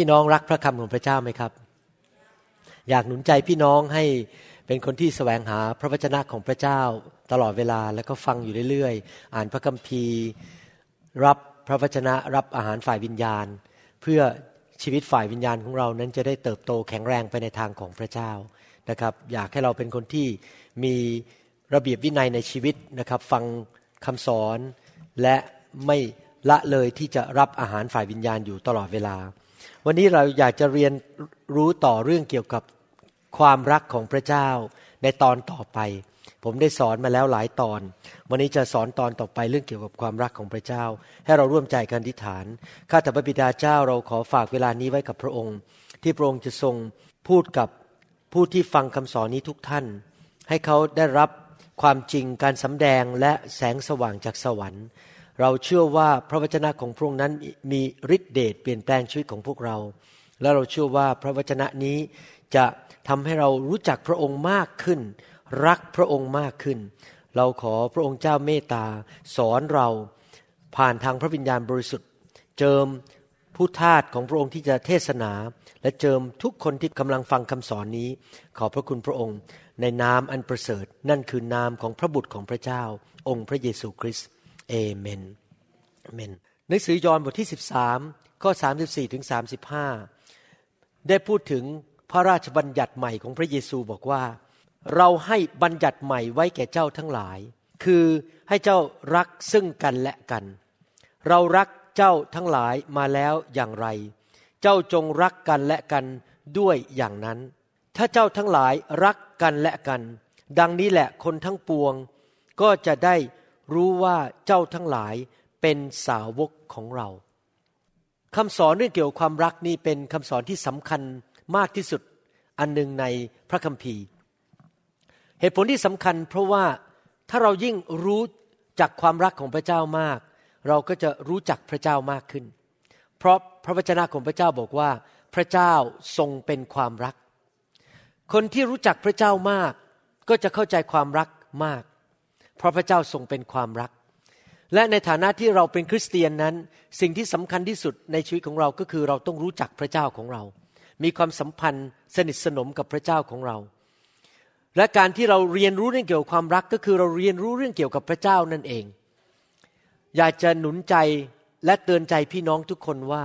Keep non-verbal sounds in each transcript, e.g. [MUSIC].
พี่น้องรักพระคำของพระเจ้าไหมครับ อยากหนุนใจพี่น้องให้เป็นคนที่แสวงหาพระวจนะของพระเจ้าตลอดเวลาแล้วก็ฟังอยู่เรื่อยๆ อ่านพระคัมภีร์ รับพระวจนะรับอาหารฝ่ายวิญญาณ เพื่อชีวิตฝ่ายวิญญาณของเรานั้นจะได้เติบโตแข็งแรงไปในทางของพระเจ้านะครับ อยากให้เราเป็นคนที่มีระเบียบวินัยในชีวิตนะครับ ฟังคำสอนและไม่ละเลยที่จะรับอาหารฝ่ายวิญญาณอยู่ตลอดเวลา วันนี้เราอยากจะเรียนรู้ต่อเรื่องเกี่ยวกับความรักของพระเจ้าในตอนต่อไป ผมได้สอนมาแล้วหลายตอน วันนี้จะสอนตอนต่อไปเรื่องเกี่ยวกับความรักของพระเจ้า ให้เราร่วมใจกันอธิษฐานข้าแต่พระบิดาเจ้าเราขอฝากเวลานี้ไว้กับพระองค์ ที่พระองค์จะทรงพูดกับผู้ที่ฟังคำสอนนี้ทุกท่าน ให้เขาได้รับความจริงการสำแดงและแสงสว่างจากสวรรค์ เราเชื่อว่าพระวจนะของพระองค์นั้นมีฤทธิเดชเปลี่ยนแปลงชีวิตของพวกเรา และเราเชื่อว่าพระวจนะนี้จะทำให้เรารู้จักพระองค์มากขึ้น รักพระองค์มากขึ้น เราขอพระองค์เจ้าเมตตาสอนเราผ่านทางพระวิญญาณบริสุทธิ์ เจิมผู้ทาสของพระองค์ที่จะเทศนา และเจิมทุกคนที่กำลังฟังคำสอนนี้ ขอพระคุณพระองค์ ในนามอันประเสริฐ นั่นคือนามของพระบุตรของพระเจ้า องค์พระเยซูคริสต์ เอเมนเอเมนหนังสือยอห์นบทที่ 13 ข้อ 34ถึง35 ได้พูดถึงพระราชบัญญัติใหม่ของพระเยซูบอกว่า เราให้บัญญัติใหม่ไว้แก่เจ้าทั้งหลาย คือให้เจ้ารักซึ่งกันและกัน เรารักเจ้าทั้งหลายมาแล้วอย่างไร เจ้าจงรักกันและกันด้วยอย่างนั้น ถ้าเจ้าทั้งหลายรักกันและกัน ดังนี้แหละคนทั้งปวง ก็จะได้ รู้ว่าเจ้าทั้งหลายเป็นสาวกของเราคำสอนเรื่องเกี่ยวกับความรักนี่เป็นคำสอนที่สำคัญมากที่สุดอันหนึ่งในพระคัมภีร์ เหตุผลที่สำคัญ เพราะว่าถ้าเรายิ่งรู้จักความรักของพระเจ้ามาก เราก็จะรู้จักพระเจ้ามากขึ้น เพราะพระวจนะของพระเจ้าบอกว่า พระเจ้าทรงเป็นความรัก คนที่รู้จักพระเจ้ามาก ก็จะเข้าใจความรักมาก เพราะพระเจ้าทรงเป็นความรัก และในฐานะที่เราเป็นคริสเตียนนั้น สิ่งที่สำคัญที่สุดในชีวิตของเราก็คือเราต้องรู้จักพระเจ้าของเรา มีความสัมพันธ์สนิทสนมกับพระเจ้าของเรา และการที่เราเรียนรู้เรื่องเกี่ยวกับความรักก็คือเราเรียนรู้เรื่องเกี่ยวกับพระเจ้านั่นเอง อยากจะหนุนใจและเตือนใจพี่น้องทุกคนว่า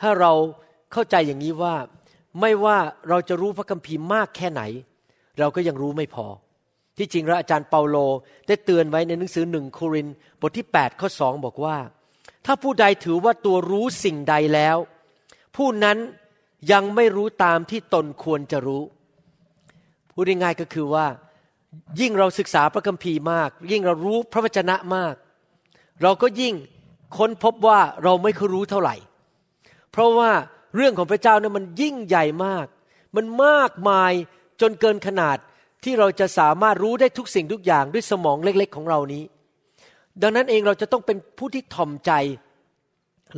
ถ้าเราเข้าใจอย่างนี้ว่าไม่ว่าเราจะรู้พระคัมภีร์มากแค่ไหน เราก็ยังรู้ไม่พอ ที่จริงแล้วอาจารย์เปาโลได้เตือนไว้ในหนังสือหนึ่งโครินบทที่8ข้อสองบอกว่า ถ้าผู้ใดถือว่าตัวรู้สิ่งใดแล้ว ผู้นั้นยังไม่รู้ตามที่ตนควรจะรู้พูดง่ายๆก็คือว่า ยิ่งเราศึกษาพระคัมภีร์มาก ยิ่งเรารู้พระวจนะมาก เราก็ยิ่งค้นพบว่าเราไม่เคยรู้เท่าไหร่ เพราะว่าเรื่องของพระเจ้าเนี่ยมันยิ่งใหญ่มาก มันมากมายจนเกินขนาด ที่เราจะสามารถรู้ได้ทุกสิ่งทุกอย่างด้วยสมองเล็ก ๆ ของเรานี้ ดังนั้นเองเราจะต้องเป็นผู้ที่ถ่อมใจ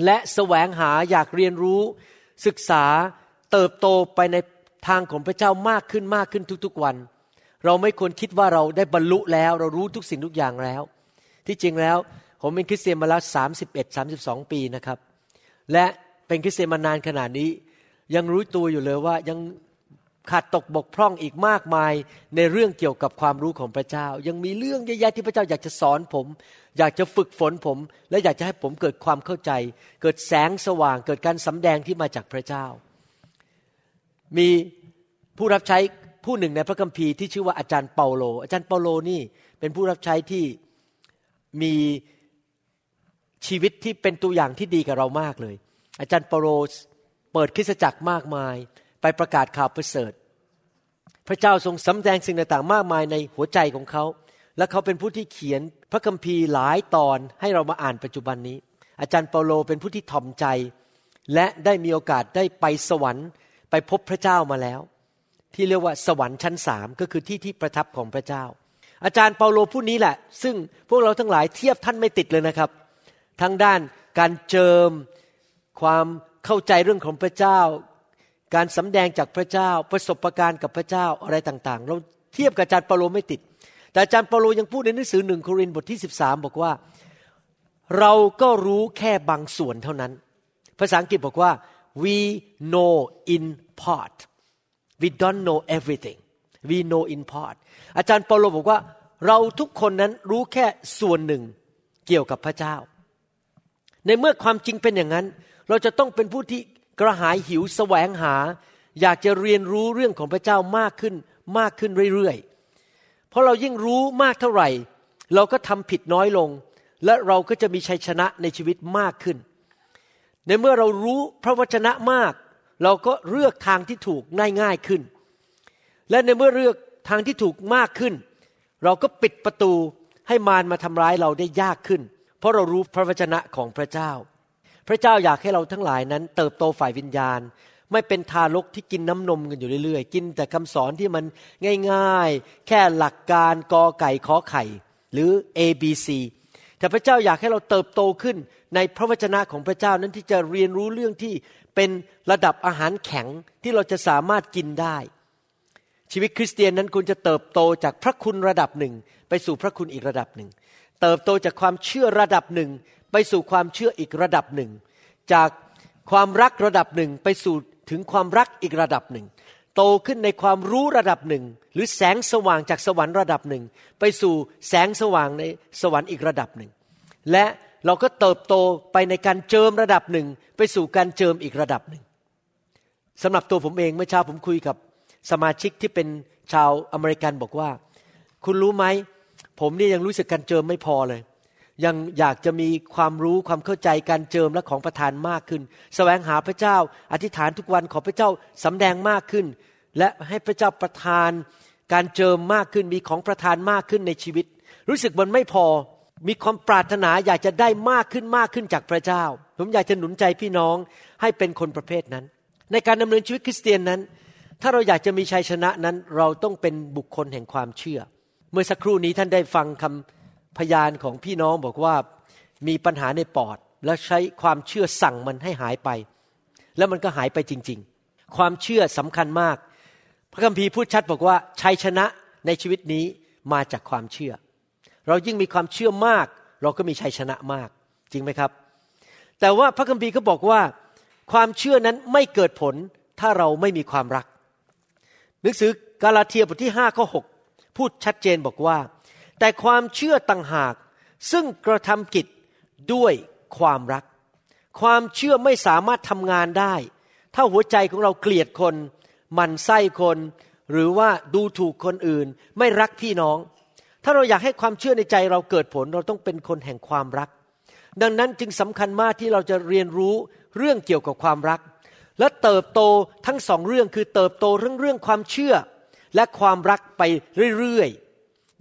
และแสวงหาอยากเรียนรู้ ศึกษาเติบโตไปในทางของพระเจ้ามากขึ้นมากขึ้นทุกๆวัน เราไม่ควรคิดว่าเราได้บรรลุแล้ว เรารู้ทุกสิ่งทุกอย่างแล้ว ที่จริงแล้วผมเป็นคริสเตียนมาแล้วสามสิบเอ็ดสามสิบสองปีนะครับ และเป็นคริสเตียนมานานขนาดนี้ ยังรู้ตัวอยู่เลยว่ายัง ขาดตกบกพร่องอีกมากมายในเรื่องเกี่ยวกับความรู้ของพระเจ้า ยังมีเรื่องเยอะแยะที่พระเจ้าอยากจะสอนผม อยากจะฝึกฝนผม และอยากจะให้ผมเกิดความเข้าใจ เกิดแสงสว่าง เกิดการสำแดงที่มาจากพระเจ้า มีผู้รับใช้ผู้หนึ่งในพระคัมภีร์ที่ชื่อว่าอาจารย์เปาโล อาจารย์เปาโลนี่เป็นผู้รับใช้ที่มีชีวิตที่เป็นตัวอย่างที่ดีกับเรามากเลย อาจารย์เปาโลเปิดคริสตจักรมากมาย ไปประกาศข่าวประเสริฐ พระเจ้าทรงสำแดงสิ่งต่างๆ มากมายในหัวใจของเขา และเขาเป็นผู้ที่เขียนพระคัมภีร์หลายตอนให้เรามาอ่านปัจจุบันนี้ อาจารย์เปาโลเป็นผู้ที่ถ่อมใจ และได้มีโอกาสได้ไปสวรรค์ ไปพบพระเจ้ามาแล้ว ที่เรียกว่าสวรรค์ชั้นสามก็คือที่ที่ประทับของพระเจ้า อาจารย์เปาโลผู้นี้แหละ ซึ่งพวกเราทั้งหลายเทียบท่านไม่ติดเลยนะครับ ทั้งด้านการเจิมความเข้าใจเรื่องของพระเจ้า การสำแดงจากพระเจ้าประสบะการณ์กับพระเจ้าอะไรต่างๆ เราเทียบกับอาจารย์เปาโลไม่ติด แต่อาจารย์เปาโลยังพูดในหนังสือหนึ่งโครินธ์บทที่ 13 บอกว่า เราก็รู้แค่บางส่วนเท่านั้น ภาษาอังกฤษบอกว่า we know in part we don't know everything we know in part อาจารย์เปาโลบอกว่า เราทุกคนนั้นรู้แค่ส่วนหนึ่งเกี่ยวกับพระเจ้า ในเมื่อความจริงเป็นอย่างนั้น เราจะต้องเป็นผู้ที่ กระหายหิวแสวงหา อยากจะเรียนรู้เรื่องของพระเจ้ามากขึ้นมากขึ้นเรื่อยๆ เพราะเรายิ่งรู้มากเท่าไหร่ เราก็ทำผิดน้อยลง และเราก็จะมีชัยชนะในชีวิตมากขึ้น ในเมื่อเรารู้พระวจนะมาก เราก็เลือกทางที่ถูกง่ายง่ายขึ้น และในเมื่อเลือกทางที่ถูกมากขึ้น เราก็ปิดประตูให้มารมาทำร้ายเราได้ยากขึ้น เพราะเรารู้พระวจนะของพระเจ้า พระเจ้าอยากให้เราทั้งหลายนั้น เติบโตฝ่ายวิญญาณ ไม่เป็นทารกที่กินน้ำนมกันอยู่เรื่อยๆ กินแต่คำสอนที่มันง่ายๆ แค่หลักการกอไก่ขอไข่ หรือ A B C แต่พระเจ้าอยากให้เราเติบโตขึ้นในพระวจนะของพระเจ้านั้นที่จะเรียนรู้เรื่องที่เป็นระดับอาหารแข็งที่เราจะสามารถกินได้ ชีวิตคริสเตียนนั้นคุณจะเติบโตจากพระคุณระดับหนึ่ง ไปสู่พระคุณอีกระดับหนึ่ง เติบโตจากความเชื่อระดับหนึ่ง ไปสู่ความเชื่ออีกระดับหนึ่ง จากความรักระดับหนึ่งไปสู่ถึงความรักอีกระดับหนึ่ง โตขึ้นในความรู้ระดับหนึ่ง หรือแสงสว่างจากสวรรค์ระดับหนึ่ง ไปสู่แสงสว่างในสวรรค์อีกระดับหนึ่ง และเราก็เติบโตไปในการเจิมระดับหนึ่ง ไปสู่การเจิมอีกระดับหนึ่งสำหรับตัวผมเองเมื่อเช้าผมคุยกับสมาชิกที่เป็นชาวอเมริกันบอกว่า คุณรู้ไหม ผมนี่ยังรู้สึกการเจิมไม่พอเลย ยังอยากจะมีความรู้ความเข้าใจการเจิมและของประทานมากขึ้นสแสวงหาพระเจ้า อธิษฐานทุกวันขอพระเจ้าสำแดงมากขึ้น และให้พระเจ้าประทาน การเจิมมากขึ้นมีของประทานมากขึ้นในชีวิต รู้สึกมันไม่พอมีความปรารถนาอยากจะได้มากขึ้นมากขึ้นจากพระเจ้า ผมอยากจะหนุนใจพี่น้องให้เป็นคนประเภทนั้น ในการดำเนินชีวิตคริสเตียนนั้น ถ้าเราอยากจะมีชัยชนะนั้น เราต้องเป็นบุคคลแห่งความเชื่อ เมื่อสักครู่นี้ท่านได้ฟังคำ พยานของพี่น้องบอกว่ามีปัญหาในปอด แล้วใช้ความเชื่อสั่งมันให้หายไป แล้วมันก็หายไปจริง ๆ ความเชื่อสำคัญมาก พระคัมภีร์พูดชัดบอกว่าชัยชนะในชีวิตนี้มาจากความเชื่อ เรายิ่งมีความเชื่อมาก เราก็มีชัยชนะมาก จริงไหมครับ แต่ว่าพระคัมภีร์ก็บอกว่า ความเชื่อนั้นไม่เกิดผลถ้าเราไม่มีความรัก หนังสือกาลาเทียบทที่5ข้อ6พูดชัดเจนบอกว่า แต่ความเชื่อต่างหาก ซึ่งกระทำกิจด้วยความรัก ความเชื่อไม่สามารถทำงานได้ ถ้าหัวใจของเราเกลียดคน มันไส้คน หรือว่าดูถูกคนอื่น ไม่รักพี่น้อง ถ้าเราอยากให้ความเชื่อในใจเราเกิดผล เราต้องเป็นคนแห่งความรัก ดังนั้นจึงสำคัญมากที่เราจะเรียนรู้เรื่องเกี่ยวกับความรัก และเติบโตทั้งสองเรื่องคือเติบโตเรื่องเรื่องความเชื่อและความรักไปเรื่อย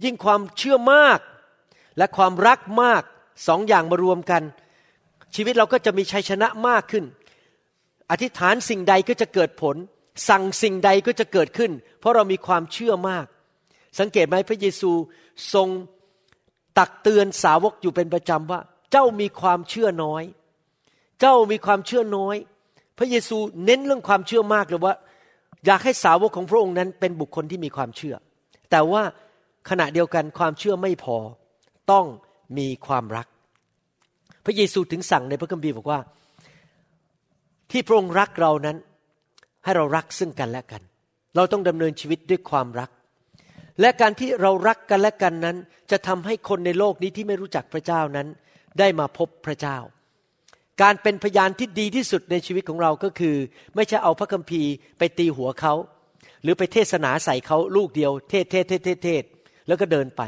ยิ่งความเชื่อมาก และความรักมากสองอย่างมารวมกัน ชีวิตเราก็จะมีชัยชนะมากขึ้น อธิษฐานสิ่งใดก็จะเกิดผล สั่งสิ่งใดก็จะเกิดขึ้น เพราะเรามีความเชื่อมาก สังเกตไหมพระเยซูทรงตักเตือนสาวกอยู่เป็นประจำว่า เจ้ามีความเชื่อน้อย เจ้ามีความเชื่อน้อย พระเยซูเน้นเรื่องความเชื่อมากเลยว่า อยากให้สาวกของพระองค์นั้นเป็นบุคคลที่มีความเชื่อ แต่ว่า ขณะเดียวกันความเชื่อไม่พอต้องมีความรัก พระเยซูถึงสั่งในพระคัมภีร์บอกว่า ที่พระองค์รักเรานั้น ให้เรารักซึ่งกันและกัน เราต้องดำเนินชีวิตด้วยความรัก และการที่เรารักกันและกันนั้น จะทำให้คนในโลกนี้ที่ไม่รู้จักพระเจ้านั้น ได้มาพบพระเจ้า การเป็นพยานที่ดีที่สุดในชีวิตของเราก็คือ ไม่ใช่เอาพระคัมภีร์ไปตีหัวเขาหรือไปเทศนาใส่เขาลูกเดียว เทศเทศเทศเทศ แล้วก็เดินไป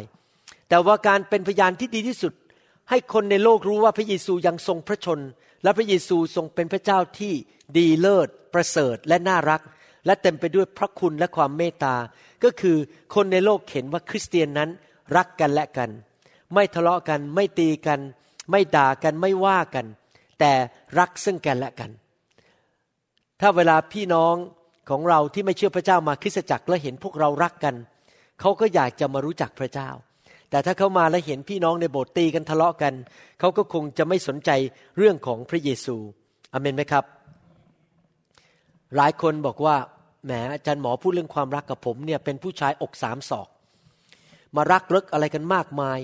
แต่ว่าการเป็นพยานที่ดีที่สุด ให้คนในโลกรู้ว่าพระเยซูยังทรงพระชน และพระเยซูทรงเป็นพระเจ้าที่ดีเลิศ ประเสริฐและน่ารัก และเต็มไปด้วยพระคุณและความเมตตา ก็คือคนในโลกเห็นว่าคริสเตียนนั้นรักกันและกัน ไม่ทะเลาะกันไม่ตีกัน ไม่ด่ากันไม่ว่ากัน แต่รักซึ่งกันและกัน ถ้าเวลาพี่น้องของเราที่ไม่เชื่อพระเจ้ามาคริสตจักรแล้วเห็นพวกเรารักกัน เขาก็อยากจะมารู้จักพระเจ้า แต่ถ้าเขามาแล้วเห็นพี่น้องในโบสถ์ตีกันทะเลาะกัน เขาก็คงจะไม่สนใจเรื่องของพระเยซูอเมนไหมครับ หลายคนบอกว่าแหมอาจารย์หมอพูดเรื่องความรักกับผมเนี่ยเป็นผู้ชายอกสามศอก มารักเลิกอะไรกันมากมาย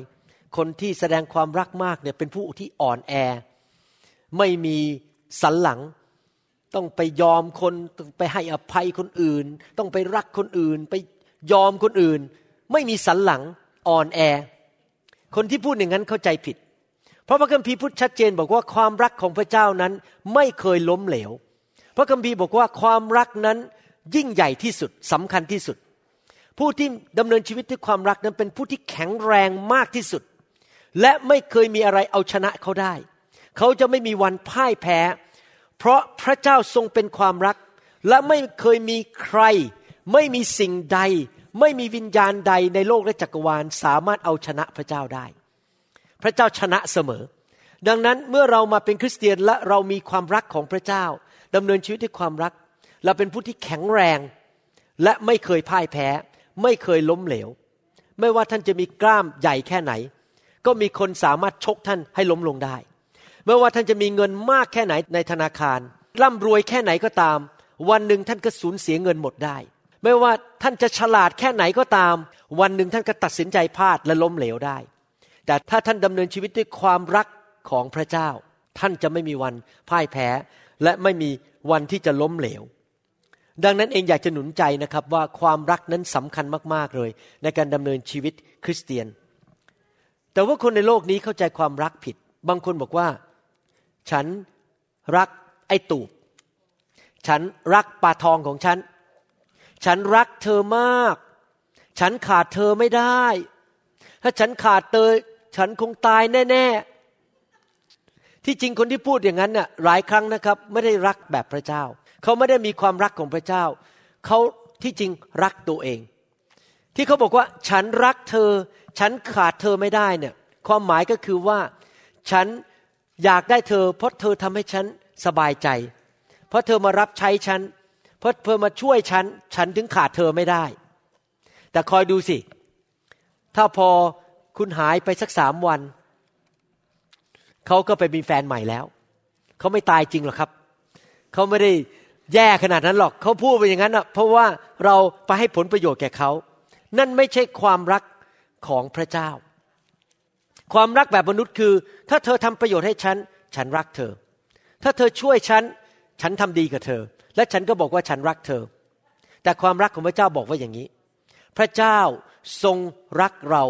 คนที่แสดงความรักมากเนี่ยเป็นผู้ที่อ่อนแอ ไม่มีสันหลัง ต้องไปยอมคนต้องไปให้อภัยคนอื่น ต้องไปรักคนอื่น ไป ยอมคนอื่น ไม่มีสันหลังอ่อนแอ คนที่พูดอย่างนั้นเข้าใจผิด เพราะพระคัมภีร์พูดชัดเจนบอกว่าความรักของพระเจ้านั้นไม่เคยล้มเหลว พระคัมภีร์บอกว่าความรักนั้นยิ่งใหญ่ที่สุดสำคัญที่สุด ผู้ที่ดำเนินชีวิตด้วยความรักนั้นเป็นผู้ที่แข็งแรงมากที่สุด และไม่เคยมีอะไรเอาชนะเขาได้ เขาจะไม่มีวันพ่ายแพ้ เพราะพระเจ้าทรงเป็นความรัก และไม่เคยมีใคร ไม่มีสิ่งใด ไม่มีวิญญาณใดในโลกและจักรวาล สามารถเอาชนะพระเจ้าได้ พระเจ้าชนะเสมอ ดังนั้นเมื่อเรามาเป็นคริสเตียนและเรามีความรักของพระเจ้าดำเนินชีวิตด้วยความรัก เราเป็นผู้ที่แข็งแรง และไม่เคยพ่ายแพ้ ไม่เคยล้มเหลว ไม่ว่าท่านจะมีกล้ามใหญ่แค่ไหน ก็มีคนสามารถชกท่านให้ล้มลงได้ ไม่ว่าท่านจะมีเงินมากแค่ไหนในธนาคารร่ำรวยแค่ไหนก็ตาม วันหนึ่งท่านก็สูญเสียเงินหมดได้ ไม่ว่าท่านจะฉลาดแค่ไหนก็ตาม วันหนึ่งท่านก็ตัดสินใจพลาดและล้มเหลวได้ แต่ถ้าท่านดำเนินชีวิตด้วยความรักของพระเจ้า ท่านจะไม่มีวันพ่ายแพ้ และไม่มีวันที่จะล้มเหลว ดังนั้นเองอยากจะหนุนใจนะครับว่าความรักนั้นสำคัญมาก ๆเลย ในการดำเนินชีวิตคริสเตียน แต่ว่าคนในโลกนี้เข้าใจความรักผิด บางคนบอกว่า ฉันรักไอ้ตูบฉันรักปลาทองของฉัน ฉันรักเธอมาก ฉันขาดเธอไม่ได้ ถ้าฉันขาดเธอ ฉันคงตายแน่ ๆ ที่จริงคนที่พูดอย่างนั้นน่ะหลายครั้งนะครับ ไม่ได้รักแบบพระเจ้า เขาไม่ได้มีความรักของพระเจ้า เขาที่จริงรักตัวเอง ที่เขาบอกว่า ฉันรักเธอ ฉันขาดเธอไม่ได้เนี่ย ความหมายก็คือว่า ฉันอยากได้เธอ เพราะเธอทำให้ฉันสบายใจ เพราะเธอมารับใช้ฉัน เพราะเธอมาช่วยฉัน ฉันถึงขาดเธอไม่ได้ แต่คอยดูสิ ถ้าพอคุณหายไปสักสามวัน เขาก็ไปมีแฟนใหม่แล้ว เขาไม่ตายจริงหรอกครับ เขาไม่ได้แย่ขนาดนั้นหรอก เขาพูดไปอย่างนั้นอะ เพราะว่าเราไปให้ผลประโยชน์แก่เขา นั่นไม่ใช่ความรักของพระเจ้า ความรักแบบมนุษย์คือ ถ้าเธอทำประโยชน์ให้ฉัน ฉันรักเธอ ถ้าเธอช่วยฉัน ฉันทำดีกับเธอ และฉันก็บอกว่าฉันรักเธอ แต่ความรักของพระเจ้าบอกว่าอย่างนี้ พระเจ้าทรงรักเรา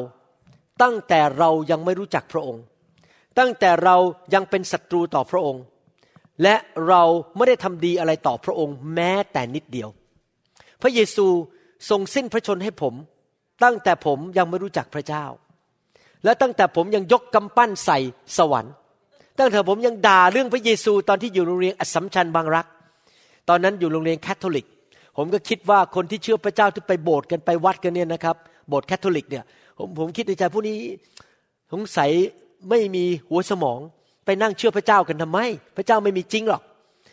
ตั้งแต่เรายังไม่รู้จักพระองค์ ตั้งแต่เรายังเป็นศัตรูต่อพระองค์ และเราไม่ได้ทำดีอะไรต่อพระองค์แม้แต่นิดเดียว พระเยซูทรงสิ้นพระชนให้ผม ตั้งแต่ผมยังไม่รู้จักพระเจ้า และตั้งแต่ผมยังยกกำปั้นใส่สวรรค์ ตั้งแต่ผมยังด่าเรื่องพระเยซูตอนที่อยู่โรงเรียนอัสสัมชัญบางรัก ตอนนั้นอยู่โรงเรียนแคทอลิก ผมก็คิดว่าคนที่เชื่อพระเจ้าที่ไปโบสถ์กันไปวัดกันเนี่ยนะครับ โบสถ์แคทอลิกเนี่ย ผมผมคิดในใจผู้นี้สงสัยไม่มีหัวสมอง ไปนั่งเชื่อพระเจ้ากันทำไม พระเจ้าไม่มีจริงหรอก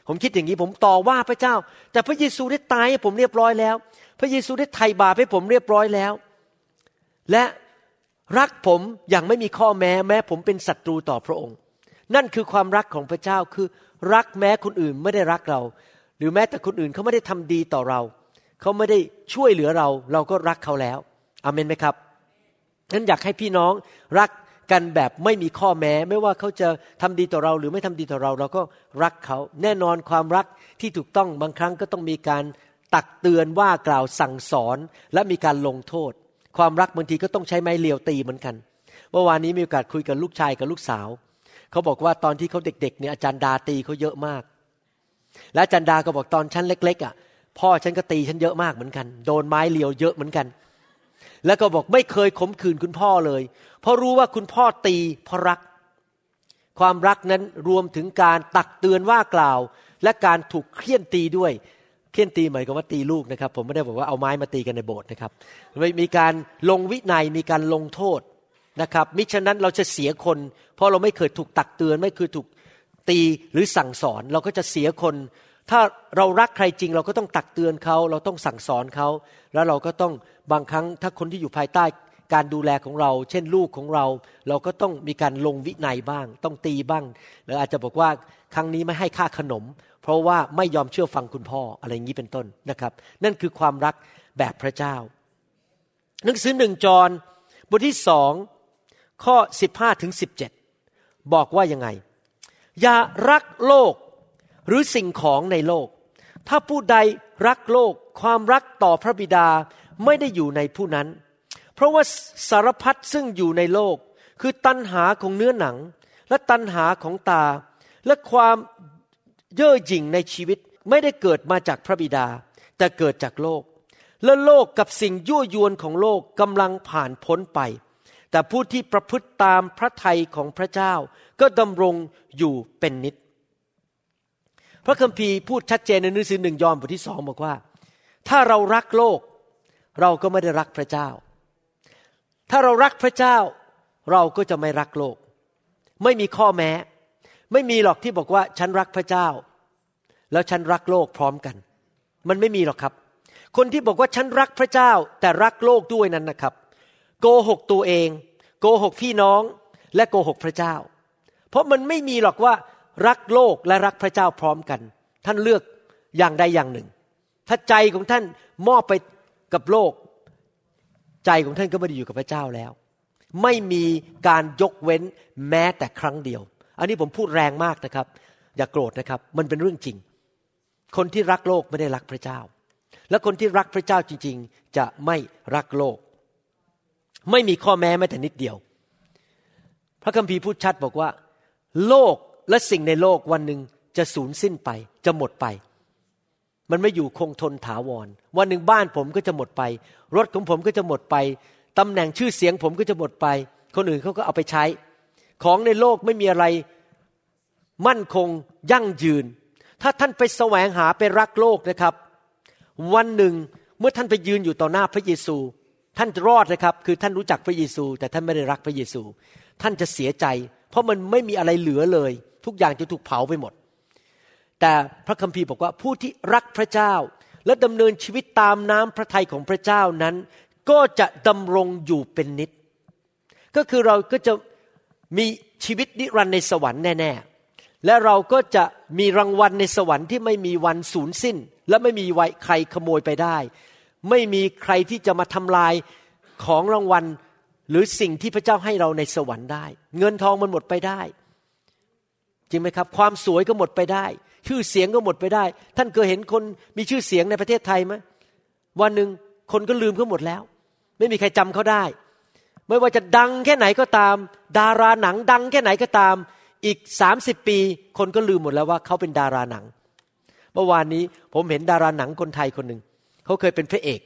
ผมคิดอย่างนี้ผมต่อว่าพระเจ้า แต่พระเยซูได้ตายให้ผมเรียบร้อยแล้ว พระเยซูได้ไถ่บาปให้ผมเรียบร้อยแล้ว และรักผมอย่างไม่มีข้อแม้แม้ ผมเป็นศัตรูต่อพระองค์ นั่นคือความรักของพระเจ้าคือรักแม้คนอื่นไม่ได้รักเรา หรือแม้แต่คนอื่นเขาไม่ได้ทำดีต่อเรา เขาไม่ได้ช่วยเหลือเรา เราก็รักเขาแล้วอเมนไหมครับนั้นอยากให้พี่น้องรักกันแบบไม่มีข้อแม้ ไม่ว่าเขาจะทำดีต่อเรา หรือไม่ทำดีต่อเรา เราก็รักเขาแน่นอนความรักที่ถูกต้องบางครั้งก็ต้องมีการตักเตือนว่ากล่าวสั่งสอน และมีการลงโทษ ความรักบางทีก็ต้องใช้ไม้เลียวตีเหมือนกันเมื่อวานนี้มีโอกาสคุยกับลูกชายกับลูกสาว เขาบอกว่าตอนที่เขาเด็กๆเนี่ยอาจารย์ดาตีเขาเยอะมาก และจารย์ดาก็บอกตอนฉันเล็ก ๆอะพ่อฉันก็ตีฉันเยอะมากเหมือนกัน โดนไม้เลียวเยอะเหมือนกัน แล้วก็บอกไม่เคยขมขืนคุณพ่อเลย เพราะรู้ว่าคุณพ่อตีเพราะรัก ความรักนั้นรวมถึงการตักเตือนว่ากล่าว และการถูกเครียนตีด้วยเคี่ยนตีหมายความว่าตีลูกนะครับ ผมไม่ได้บอกว่าเอาไม้มาตีกันในโบสถ์นะครับมีการลงวินัยมีการลงโทษนะครับมิฉะนั้นเราจะเสียคน เพราะเราไม่เคยถูกตักเตือน ไม่เคยถูก ตีหรือสั่งสอนเราก็จะเสียคน ถ้าเรารักใครจริง เราก็ต้องตักเตือนเขา เราต้องสั่งสอนเขา แล้วเราก็ต้องบางครั้งถ้าคนที่อยู่ภายใต้การดูแลของเรา เช่นลูกของเรา เราก็ต้องมีการลงวินัยบ้าง ต้องตีบ้างหรืออาจจะบอกว่าครั้งนี้ไม่ให้ค่าขนม เพราะว่าไม่ยอมเชื่อฟังคุณพ่ออะไรอย่างนี้เป็นต้นนะครับ นั่นคือความรักแบบพระเจ้า หนังสือหนึ่งจรบทที่สองข้อ 15 ถึง 17 บอกว่ายังไง อย่ารักโลกหรือสิ่งของในโลก ถ้าผู้ใดรักโลกความรักต่อพระบิดาไม่ได้อยู่ในผู้นั้น เพราะว่าสารพัดซึ่งอยู่ในโลก คือตัณหาของเนื้อหนัง และตัณหาของตา และความเย่อหยิ่งในชีวิตไม่ได้เกิดมาจากพระบิดา แต่เกิดจากโลก และโลกกับสิ่งยั่วยวนของโลกกำลังผ่านพ้นไป แต่ผู้ที่ประพฤติตามพระทัยของพระเจ้า ก็ดำรงอยู่เป็นนิจพระคัมภีร์พูดชัดเจนในหนังสือหนึ่งยอห์นบทที่สองบอกว่า ถ้าเรารักโลก เราก็ไม่ได้รักพระเจ้า ถ้าเรารักพระเจ้า เราก็จะไม่รักโลก ไม่มีข้อแม้ ไม่มีหรอกที่บอกว่าฉันรักพระเจ้า แล้วฉันรักโลกพร้อมกัน มันไม่มีหรอกครับ คนที่บอกว่าฉันรักพระเจ้า แต่รักโลกด้วยนั้นนะครับ โกหกตัวเอง โกหกพี่น้องและโกหกพระเจ้า เพราะมันไม่มีหรอกว่ารักโลกและรักพระเจ้าพร้อมกัน ท่านเลือกอย่างใดอย่างหนึ่ง ถ้าใจของท่านมอบไปกับโลก ใจของท่านก็ไม่ได้อยู่กับพระเจ้าแล้ว ไม่มีการยกเว้นแม้แต่ครั้งเดียว อันนี้ผมพูดแรงมากนะครับ อย่ากโกรธนะครับ มันเป็นเรื่องจริง คนที่รักโลกไม่ได้รักพระเจ้า และคนที่รักพระเจ้าจริง ๆ จะไม่รักโลก ไม่มีข้อแม้แม้แต่นิดเดียว พระคัมภีร์พูดชัดบอกว่า โลกและสิ่งในโลกวันหนึ่งจะสูญสิ้นไป จะหมดไป มันไม่อยู่คงทนถาวร วันหนึ่งบ้านผมก็จะหมดไป รถของผมก็จะหมดไปตำแหน่งชื่อเสียงผมก็จะหมดไป คนอื่นเขาก็เอาไปใช้ ของในโลกไม่มีอะไรมั่นคงยั่งยืน ถ้าท่านไปแสวงหาไปรักโลกนะครับ วันหนึ่งเมื่อท่านไปยืนอยู่ต่อหน้าพระเยซู ท่านจะรอดนะครับ คือท่านรู้จักพระเยซู แต่ท่านไม่ได้รักพระเยซู ท่านจะเสียใจ เพราะมันไม่มีอะไรเหลือเลย ทุกอย่างจะถูกเผาไปหมด แต่พระคัมภีร์บอกว่าผู้ที่รักพระเจ้า และดำเนินชีวิตตามน้ำพระทัยของพระเจ้านั้น ก็จะดำรงอยู่เป็นนิจก็คือเราก็จะมีชีวิตนิรันดร์ในสวรรค์แน่ๆ และเราก็จะมีรางวัลในสวรรค์ที่ไม่มีวันสูญสิ้น และไม่มีไวใครขโมยไปได้ ไม่มีใครที่จะมาทำลายของรางวัล หรือสิ่งที่พระเจ้าให้เราในสวรรค์ได้ เงินทองมันหมดไปได้ จริงไหมครับ ความสวยก็หมดไปได้ ชื่อเสียงก็หมดไปได้ ท่านเคยเห็นคนมีชื่อเสียงในประเทศไทยไหมวันหนึ่งคนก็ลืมเขาหมดแล้ว ไม่มีใครจำเขาได้ ไม่ว่าจะดังแค่ไหนก็ตาม ดาราหนังดังแค่ไหนก็ตาม อีกสามสิบปี คนก็ลืมหมดแล้วว่าเขาเป็นดาราหนัง เมื่อวานนี้ผมเห็นดาราหนังคนไทยคนหนึ่งเขาเคยเป็นพระเอก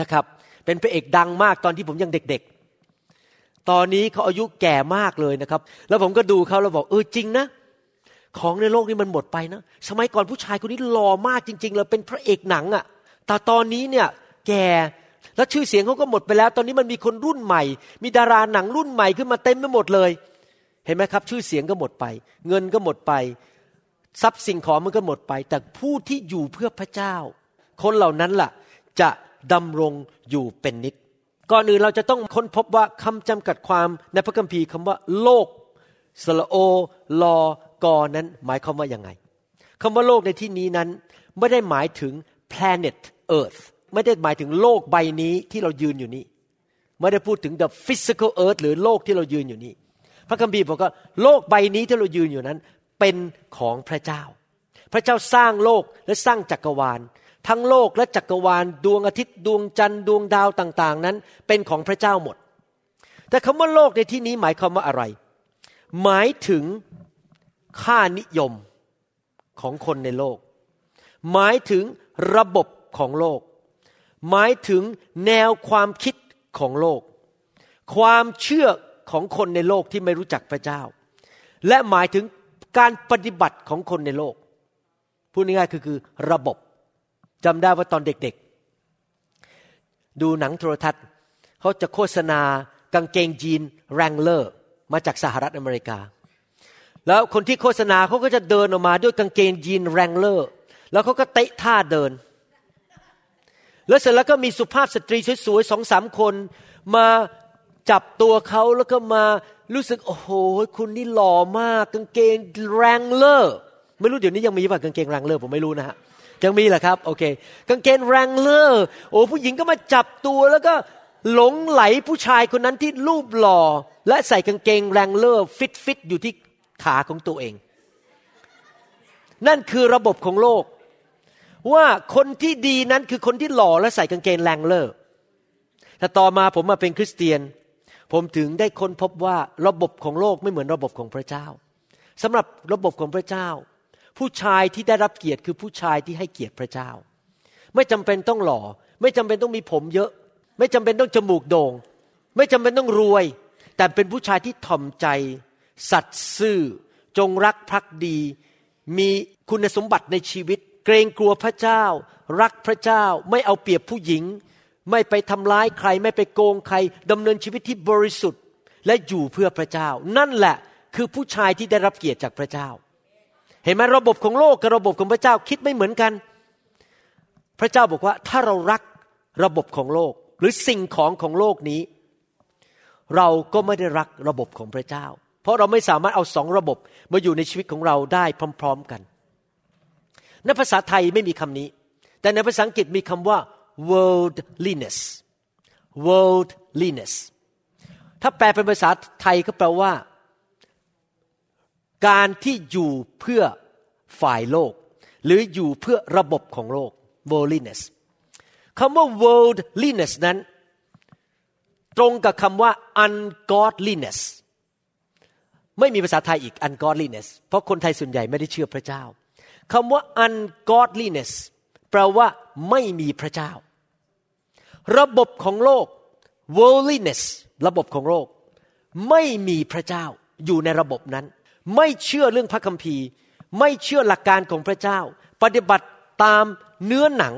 นะครับ เป็นพระเอกดังมากตอนที่ผมยังเด็กๆ ตอนนี้เขาอายุแก่มากเลยนะครับ แล้วผมก็ดูเขาแล้วบอกเออจริงนะ ของในโลกนี้มันหมดไปนะ สมัยก่อนผู้ชายคนนี้หล่อมากจริงๆเลยเป็นพระเอกหนังอะ่ะ แต่ตอนนี้เนี่ยแก่แล้วชื่อเสียงเขาก็หมดไปแล้ว ตอนนี้มันมีคนรุ่นใหม่ มีดาราหนังรุ่นใหม่ขึ้นมาเต็มไปหมดเลย เห็นไหมครับ ชื่อเสียงก็หมดไป เงินก็หมดไป ทรัพย์สิ่งของมันก็หมดไป แต่ผู้ที่อยู่เพื่อพระเจ้า คนเหล่านั้นล่ะ จะ ดำรงอยู่เป็นนิจก่อนอื่นเราจะต้องค้นพบว่าคำจำกัดความในพระคัมภีร์คำว่า โลกสละโอลอกอนั้นหมายความว่ายังไงคำว่าโลกในที่นี้นั้น ไม่ได้หมายถึง planet Earth ไม่ได้หมายถึงโลกใบนี้ที่เรายืนอยู่นี้ไม่ได้พูดถึง the physical earth หรือโลกที่เรายืนอยู่นี้ พระคัมภีร์บอกว่าโลกใบนี้ที่เรายืนอยู่นั้น เป็นของพระเจ้า พระเจ้าสร้างโลกและสร้างจักรวาล ทั้งโลกและจักรวาล ดวงอาทิตย์ดวงจันทร์ดวงดาวต่างๆ นั้น เป็นของพระเจ้าหมด แต่คำว่าโลกในที่นี้หมายความว่าอะไร หมายถึงค่านิยมของคนในโลก หมายถึงระบบของโลก หมายถึงแนวความคิดของโลก ความเชื่อของคนในโลกที่ไม่รู้จักพระเจ้า และหมายถึงการปฏิบัติของคนในโลก พูดง่ายๆคือคือระบบ จำได้ว่าตอนเด็กๆ ดูหนังโทรทัศน์เขาจะโฆษณากางเกงยีนแรงเลอร์มาจากสหรัฐอเมริกา แล้วคนที่โฆษณาเขาก็จะเดินออกมาด้วยกางเกงยีนแรงเลอร์แล้วเขาก็เตะท่าเดิน แล้วเสร็จแล้วก็มีสุภาพสตรีสวยๆสองสามคนมาจับตัวเขาแล้วก็มารู้สึก โอ้โห คุณนี่หล่อมากกางเกง Wrangler ไม่รู้เดี๋ยวนี้ยังมีป่ะกางเกง Wrangler ผมไม่รู้นะฮะ ยังมีแหละครับโอเคกางเกง Wrangler โอ้ผู้หญิงก็มาจับตัวแล้วก็หลงไหลผู้ชายคนนั้นที่รูปหล่อ และใส่กางเกง Wrangler ฟิตฟิตอยู่ที่ขาของตัวเอง นั่นคือระบบของโลก ว่าคนที่ดีนั้นคือคนที่หล่อและใส่กางเกง Wranglerแต่ต่อมาผมมาเป็นคริสเตียน ผมถึงได้ค้นพบว่าระบบของโลกไม่เหมือนระบบของพระเจ้าสำหรับระบบของพระเจ้า ผู้ชายที่ได้รับเกียรติคือผู้ชายที่ให้เกียรติพระเจ้า ไม่จำเป็นต้องหล่อ ไม่จำเป็นต้องมีผมเยอะ ไม่จำเป็นต้องจมูกโด่ง ไม่จำเป็นต้องรวย แต่เป็นผู้ชายที่ถ่อมใจ สัตย์ซื่อ จงรักภักดี มีคุณสมบัติในชีวิต เกรงกลัวพระเจ้า รักพระเจ้า ไม่เอาเปรียบผู้หญิง ไม่ไปทำร้ายใคร ไม่ไปโกงใครดำเนินชีวิตที่บริสุทธิ์ และอยู่เพื่อพระเจ้า นั่นแหละคือผู้ชายที่ได้รับเกียรติจากพระเจ้า เห็นไหมระบบของโลกกับระบบของพระเจ้าคิดไม่เหมือนกัน พระเจ้าบอกว่าถ้าเรารักระบบของโลกหรือสิ่งของของโลกนี้ เราก็ไม่ได้รักระบบของพระเจ้า เพราะเราไม่สามารถเอาสองระบบมาอยู่ในชีวิตของเราได้พร้อม ๆกันในภาษาไทยไม่มีคำนี้ แต่ในภาษาอังกฤษมีคำว่า worldliness worldliness ถ้าแปลเป็นภาษาไทยก็แปลว่า การที่อยู่เพื่อฝ่ายโลก หรืออยู่เพื่อระบบของโลก worldliness คำว่า worldliness นั้น ตรงกับคำว่า ungodliness ไม่มีภาษาไทยอีก ungodliness เพราะคนไทยส่วนใหญ่ไม่ได้เชื่อพระเจ้าคำว่า ungodliness แปลว่าไม่มีพระเจ้า ระบบของโลก worldliness ระบบของโลก ไม่มีพระเจ้าอยู่ในระบบนั้น ไม่เชื่อเรื่องพระคัมภีร์ ไม่เชื่อหลักการของพระเจ้า ปฏิบัติตามเนื้อหนัง